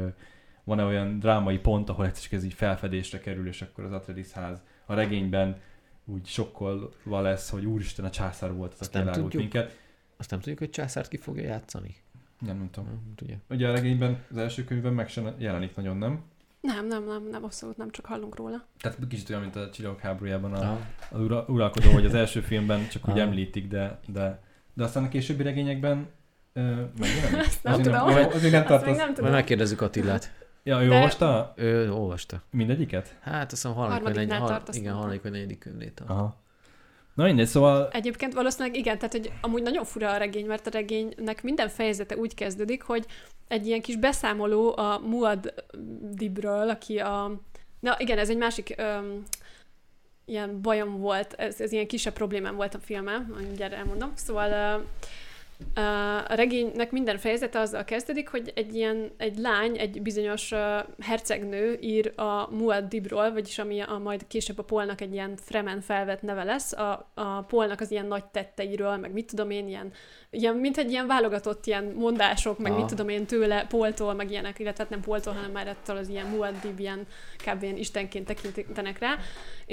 van-e olyan drámai pont, ahol egyszer ez így felfedésre kerül, és akkor az Atreides ház a regényben úgy sokkolva lesz, hogy úristen, a császár volt az, aki elárult minket. Azt nem tudjuk, hogy császárt ki fogja játszani? Nem, nem tudom. Nem tudja. Ugye a regényben, az első könyvben meg sem jelenik nagyon, nem? Nem, nem, nem, nem, abszolút nem, csak hallunk róla. Tehát kicsit olyan, mint a Csillagok háborújában a, az ura, uralkodó, hogy az első filmben csak úgy említik, de, de, de aztán a későbbi regényekben ö, megjelenik. Ezt nem Azért tudom. Nem, azért nem Azt tartasz. nem Majd tudom. megkérdezzük Attilát. Ja, ő De- olvasta Ő olvasta. mindegyiket? Hát azt hiszem harmadik vagy, negy, har, azt igen, harmadik vagy negyedik könyvét. Aha. Na mindegy, szóval Egyébként valószínűleg igen, tehát hogy amúgy nagyon fura a regény, mert a regénynek minden fejezete úgy kezdődik, hogy egy ilyen kis beszámoló a Muad Dibről, aki a... Na igen, ez egy másik öm, ilyen bajom volt, ez, ez ilyen kisebb problémám volt a filmmel, mindjárt elmondom. Szóval ö, ö, a regénynek minden fejezete azzal kezdődik, hogy egy ilyen, egy lány, egy bizonyos ö, hercegnő ír a Muaddibról, vagyis ami a majd később a Polnak egy ilyen Fremen felvett neve lesz, a, a Polnak az ilyen nagy tetteiről, meg mit tudom én, ilyen, ilyen mint egy ilyen válogatott ilyen mondások, meg Aha. mit tudom én tőle, Poltól, meg ilyenek, illetve hát nem Poltól, hanem már ettől az ilyen Muaddib, ilyen kb. ilyen istenként tekintenek rá.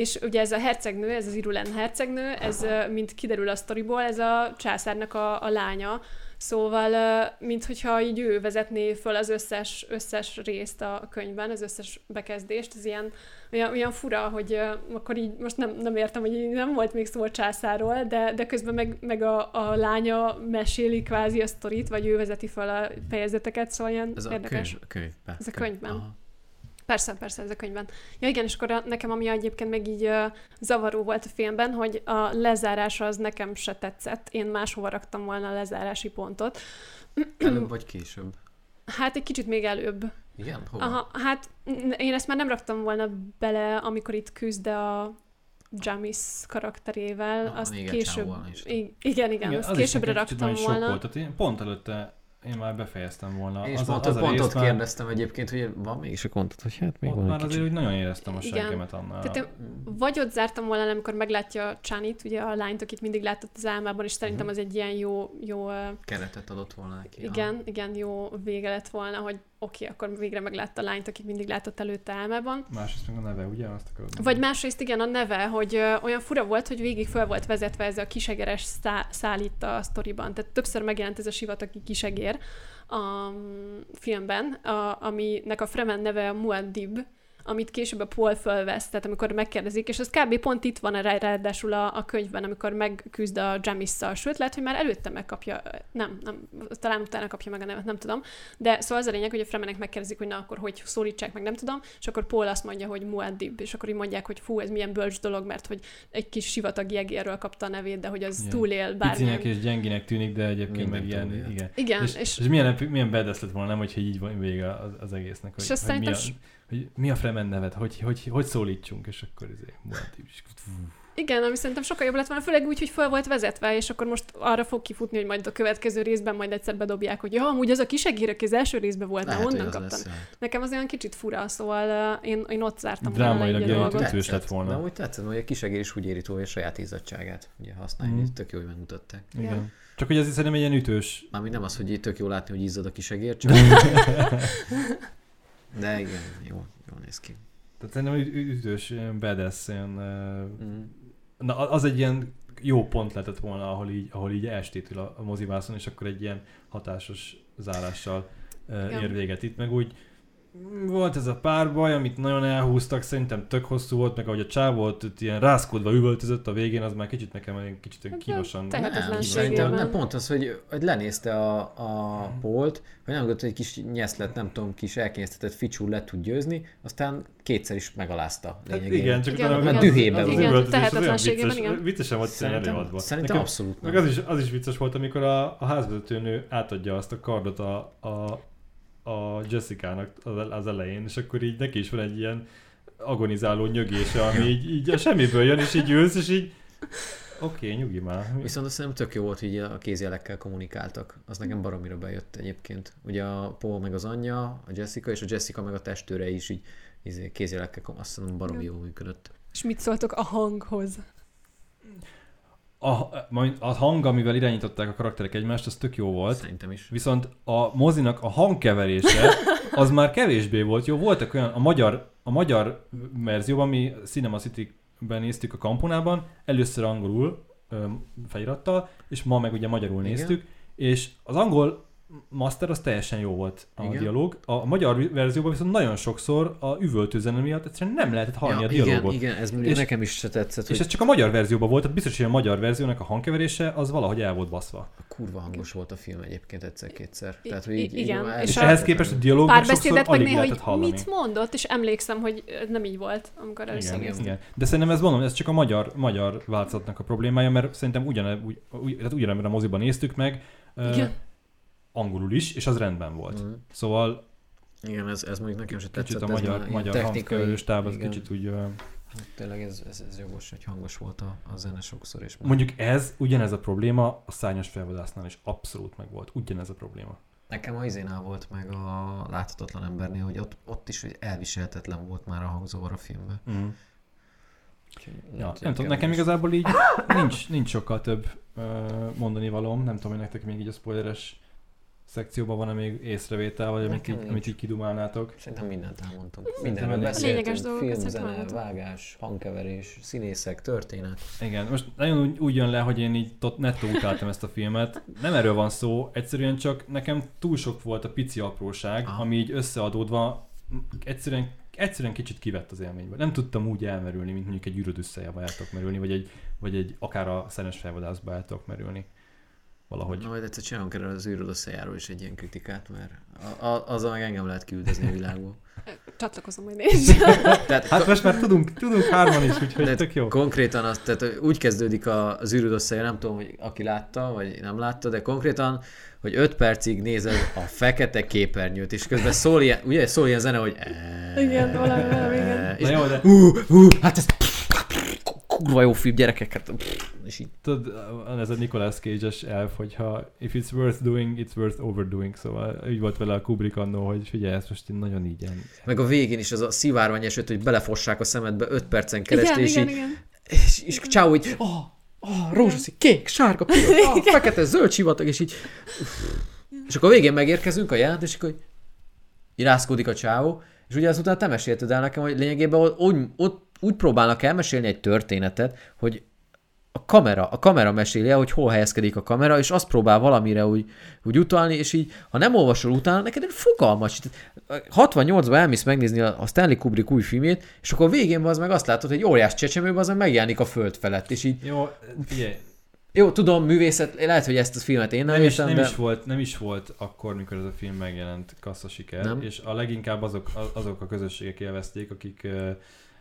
És ugye ez a hercegnő, ez az Irulen hercegnő, ez, mint kiderül a sztoriból, ez a császárnak a, a lánya, Szóval, mint hogyha így ő vezetné föl az összes, összes részt a könyvben, az összes bekezdést, ez ilyen, olyan, olyan fura, hogy akkor így most nem, nem értem, hogy így nem volt még szó a császáról, de, de közben meg, meg a, a lánya meséli kvázi a sztorit, vagy ő vezeti föl a fejezeteket, szóval ilyen Ez a érdekes. könyv, könyvben. Ez a könyvben. Aha. Persze, persze, ez a könyvben. Ja igen, és akkor a, nekem ami egyébként meg így uh, zavaró volt a filmben, hogy a lezárása az nekem se tetszett. Én máshova raktam volna a lezárási pontot. Előbb vagy később? Hát egy kicsit még előbb. Igen? Hova? Aha, hát én ezt már nem raktam volna bele, amikor itt küzd a Jamis karakterével, Ah, azt később... csávóval is. I- igen, igen, azt az későbbre raktam volna. Volt. Tehát én pont előtte én már befejeztem volna. Én is az, pont, a, az a pont rész ott már, kérdeztem egyébként, hogy van még, és akkor mondtad, hogy hát még ott van már egy azért kicsit. úgy nagyon éreztem a senkemet annál. Tehát én vagy ott zártam volna, amikor meglátja Csánit, ugye a lányt, akit mindig látott az álmában, és szerintem Mhm. az egy ilyen jó, jó Keretet adott volna neki. igen, igen, jó vége lett volna, hogy oké, okay, akkor végre meglátta a lányt, akit mindig látott előtte álmában. Másrészt meg a neve, ugye? Azt akarod Vagy mondani? másrészt igen, a neve, hogy ö, olyan fura volt, hogy végig föl volt vezetve ez a kisegeres szá- szál itt a sztoriban. Tehát többször megjelent ez a sivatagi kisegér a mm, filmben, a, aminek a Fremen neve a Muaddib, amit később a Paul fölvesz, tehát amikor megkérdezik, és az kb. pont itt van rá, ráadásul a, a könyvben, amikor megküzd a Jamisszal, sőt, lehet, hogy már előtte megkapja, nem, nem, talán utána kapja meg a nevet, nem tudom, de szóval az a lényeg, hogy a Fremenek megkérdezik, hogy na akkor hogy szólítsák meg, nem tudom, és akkor Paul azt mondja, hogy Muaddib, és akkor így mondják, hogy fú, ez milyen bölcs dolog, mert hogy egy kis sivatagi egérről kapta a nevét, de hogy az Igen. túlél bármilyen. Picinek és gyenginek tűnik, de egyébként meg ilyen, túlél. igen. Igen, és, és, és milyen, milyen badass lett volna, nem, hogyha így van vége az, az egésznek, hogy, És hogy, mi a, hogy mi a Fremen neved, hogy, hogy, hogy szólítsunk, és akkor izé, Igen, ami szerintem sokkal jobb lett volna, főleg úgy, hogy fel volt vezetve, és akkor most arra fog kifutni, hogy majd a következő részben majd egyszer bedobják, hogy ja, amúgy az a kisegér, aki az első részben volt, Lehet, onnan az kaptam. lesz. Nekem az olyan kicsit fura, szóval én, én ott zártam Drámailag ütős lett volna. De úgy tetszett, hogy a kisegér is úgy éri túl, a saját izzadságát ugye használni, Mhm. mm. tök jó, hogy megmutatták. Igen. Ja. Csak hogy ez szerintem egy ilyen ütős, Mármint nem az, hogy tök jó látni, hogy izzad a kisegér, csak... De igen, jó, jól néz ki. tehát szerintem ü- ü- ütős, ilyen badass, ilyen, Mm. na az egy ilyen jó pont lehetett volna, ahol így, ahol így elstétül a, a mozivászon, és akkor egy ilyen hatásos zárással uh, ér véget. Itt meg úgy volt ez a párbaj, amit nagyon elhúztak, szerintem tök hosszú volt, meg ahogy a csávó ott, ilyen rázkodva üvöltözött a végén, az már kicsit nekem egy kicsit olyan Hát, kínosan. Nem, szerintem nem pont az, hogy, hogy lenézte a, a polt, hogy nem gondolt, hogy egy kis nyeszlet, nem tudom, kis elkényeztetett ficsú le tud győzni, aztán kétszer is megalázta Hát lényegében. igen, csak Igen, utána igen. az- Dühében az volt. Igen, az olyan tehetetlenségében, vicces, igen. Viccesen volt szerintem előadva. szerintem Nekem- abszolút Meg nem. az is, az is vicces volt, amikor a, a házvezetőnő átadja azt a kardot a, a, a Jessica-nak az, elején, és akkor így neki is van egy ilyen agonizáló nyögése, ami így, így a semmiből jön, és így ülsz, és így oké, okay, nyugi már. Viszont azt szerintem tök jó volt, hogy így a kézjelekkel kommunikáltak. Az nekem baromira bejött egyébként. Ugye a Paul meg az anyja, a Jessica, és a Jessica meg a testőre is így izé, kézjelekkel, azt szerintem baromi jól működött. És mit szóltok a hanghoz? A, a hang, amivel irányították a karakterek egymást, az tök jó volt. Szerintem is. Viszont a mozinak a hangkeverése az már kevésbé volt jó. Voltak olyan, a magyar, a magyar verzióban, mi Cinema City-ben néztük a kampunában, először angolul felirattal, és ma meg ugye magyarul Igen. néztük, és az angol master az teljesen jó volt a Igen. dialóg. A magyar verzióban viszont nagyon sokszor a üvöltőzene miatt egyszerűen nem lehetett hallani a igen, dialógot. igen, ez És- és, nekem is se tetszett, És hogy ez csak a magyar verzióban volt, tehát biztos, hogy a magyar verziónak a hangkeverése az valahogy el volt baszva. kurva hangos volt a film egyébként egyszer-kétszer. Tehát, hogy így, igen, így és És a- ehhez képest a dialógot sokszor Párbeszédet meg alig néha lehetett így hallani. mit mondott, és emlékszem, hogy nem így volt, amikor először Igen, igen. De szerintem ez mondom, ez csak a magyar, magyar változatnak a problémája, mert szerintem ugyan, ugy, ugy, tehát ugyanebben a moziban néztük meg, Igen. Angolul is, és az rendben volt. Mhm. Szóval Igen, ez, ez mondjuk nekem se tetszett. kicsit a magyar, már magyar technikai- táv az igen. kicsit úgy... Uh, Tényleg ez, ez, ez jogos, hogy hangos volt a, a zene sokszor. És mondjuk ez, ugyanez a probléma a szárnyas felvadásznál is abszolút meg volt. Ugyanez a probléma. Nekem a izénál volt meg a láthatatlan embernél, hogy ott, ott is hogy elviselhetetlen volt már a hangzavar a filmben. Mm. Úgyhogy Ja, nem tudom, nekem is- igazából így nincs, nincs sokkal több uh, mondani valóm. Nem tudom, hogy nektek még így a spoileres szekcióban van-e még észrevétel, vagy amit így, amit így kidumálnátok. Szerintem mindent elmondtunk. Mindenről beszéltünk. Lényeges Film, zene, elmondtunk. vágás, hangkeverés, színészek, történet. Igen, most nagyon úgy, úgy jön le, hogy én így tot, nettó utáltam ezt a filmet. Nem erről van szó, egyszerűen csak nekem túl sok volt a pici apróság, Aha. ami így összeadódva egyszerűen, egyszerűen kicsit kivett az élményből. Nem tudtam úgy elmerülni, mint mondjuk egy űröd összejába merülni, vagy egy, vagy egy akár a szenes felvadászba el tudok merülni. Valahogy. Na, majd egyszer csinálunk erről az űrod összejáról is egy ilyen kritikát, mert a, a, azzal meg engem lehet küldözni a világból. Csatlakozom majd én. Tehát Hát most már tudunk, tudunk hárman is, úgyhogy De tök jó. Konkrétan az, tehát úgy kezdődik a- az űrűd összeje, nem tudom, hogy aki látta, vagy nem látta, de konkrétan, hogy 5 percig nézed a fekete képernyőt, és közben szól ilyen, ugye szól ilyen zene, hogy Igen, valami, valami, igen. és Na jó, de hú, hú, hát ez kurva jó film, gyerekek, hát, és így. Tudod, ez a Nicolas Cage-es elf, hogyha if it's worth doing, it's worth overdoing, szóval úgy volt vele a Kubrick annó, hogy figyelj, ezt most én nagyon így ilyen. Meg a végén is az a szivárvány esőt, hogy belefossák a szemedbe 5 percen keresztül, Igen, és igen, így, igen. és, és csáó így, oh, oh, rózsaszín, kék, sárga, piros, oh, fekete, zöld sivatag, és így, és akkor a végén megérkezünk a jelent, és akkor így irázkodik a csávó, és ugye azután te mesélted el nekem, hogy lényegében ott, úgy, ott úgy próbálnak elmesélni egy történetet, hogy a kamera, a kamera meséli hogy hol helyezkedik a kamera, és azt próbál valamire úgy, úgy utalni, és így, ha nem olvasol utána, neked fogalmas. 68-ban elmész megnézni a Stanley Kubrick új filmét, és akkor a végén az meg azt látod, hogy egy óriás csecsemőben az meg megjelenik a föld felett, és így, Jó, figyelj, jó, tudom, művészet, lehet, hogy ezt a filmet én nem, nem, is, értem, nem, de... is volt, nem is volt akkor, mikor ez a film megjelent kassza siker, Nem. és a leginkább azok, azok a közösségek élvezték, akik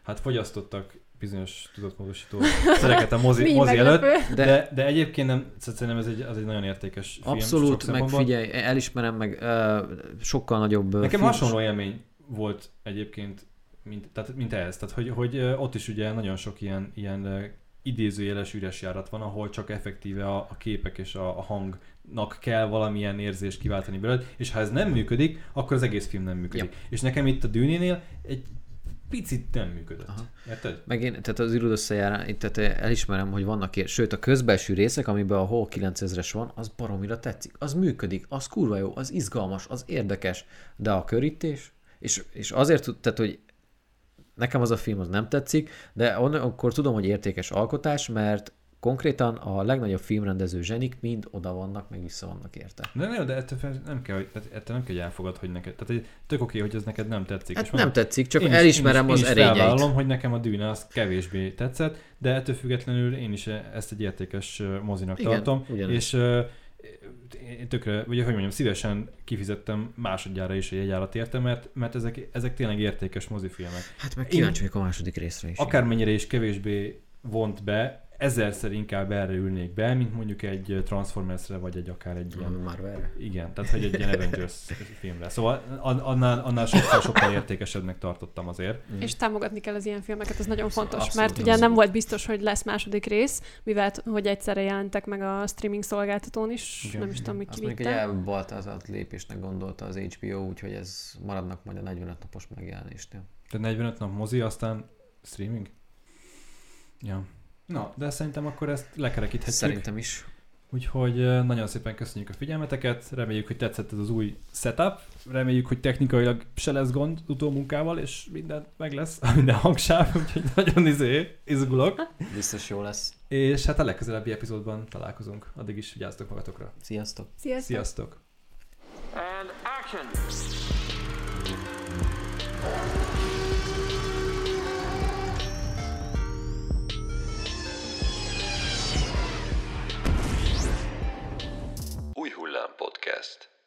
hát fogyasztottak bizonyos tudatmódosító szereket a mozi, Mi mozi előtt, de, de, de egyébként nem, szerintem ez egy, az egy nagyon értékes film. Abszolút, meg figyelj, elismerem, meg uh, sokkal nagyobb Nekem film- hasonló élmény volt egyébként, mint, tehát, mint ez. Tehát, hogy, hogy ott is ugye nagyon sok ilyen, ilyen idézőjeles üres járat van, ahol csak effektíve a, a képek és a, a hangnak kell valamilyen érzést kiváltani belőle, és ha ez nem működik, akkor az egész film nem működik. És nekem itt a Dűnénél egy picit nem működött. Aha. Érted? Meg én, tehát az űrűd összejárás, itt tehát elismerem, hogy vannak ilyen, sőt a közbelső részek, amiben a Hall 9000-es van, az baromira tetszik, az működik, az kurva jó, az izgalmas, az érdekes, de a körítés, és, és azért, tehát hogy nekem az a film az nem tetszik, de on- akkor tudom, hogy értékes alkotás, mert konkrétan a legnagyobb filmrendező zsenik mind oda vannak, meg vissza vannak érte. De nem, de ettől nem kell, ettől nem kell, elfogad, hogy neked. Tehát egy- tök oké, hogy ez neked nem tetszik. Hát És nem mondom, tetszik, csak én is- elismerem én is, az én is erényeit. felvállalom, hogy nekem a dűne az kevésbé tetszett, de ettől függetlenül én is ezt egy értékes mozinak Igen, tartom. ugyanez. És én tökre, vagy hogy mondjam, szívesen kifizettem másodjára is a jegyárat érte, mert, mert ezek, ezek tényleg értékes mozifilmek. Hát meg kíváncsi vagyok a második részre is. Akármennyire is kevésbé vont be, ezerszer inkább erre ülnék be, mint mondjuk egy Transformersre, vagy egy akár egy ilyen Ilyen Marvelre. igen, tehát hogy egy ilyen Avengers filmre. Szóval an- annál, annál sokkal, sokkal értékesebbnek tartottam azért. Mm. És támogatni kell az ilyen filmeket, ez nagyon fontos, abszolút, mert ugye abszolút. nem volt biztos, hogy lesz második rész, mivel hogy egyszerre jelentek meg a streaming szolgáltatón is, Igen. nem is tudom, mi Azt mondjuk, hogy elbalt az a lépésnek gondolta az HBO, úgyhogy ez maradnak majd a 45 napos megjelenésnél. Tehát 45 nap mozi, aztán streaming? Ja. Na, de szerintem akkor ezt lekerekíthetjük. Szerintem is. Úgyhogy nagyon szépen köszönjük a figyelmeteket, reméljük, hogy tetszett ez az új setup, reméljük, hogy technikailag se lesz gond utómunkával, és minden meg lesz, minden hangsáv, úgyhogy nagyon izé, izgulok. Biztos jó lesz. És hát a legközelebbi epizódban találkozunk. Addig is vigyázzatok magatokra. Sziasztok! Sziasztok! Sziasztok! And action! Új Hullám Podcast.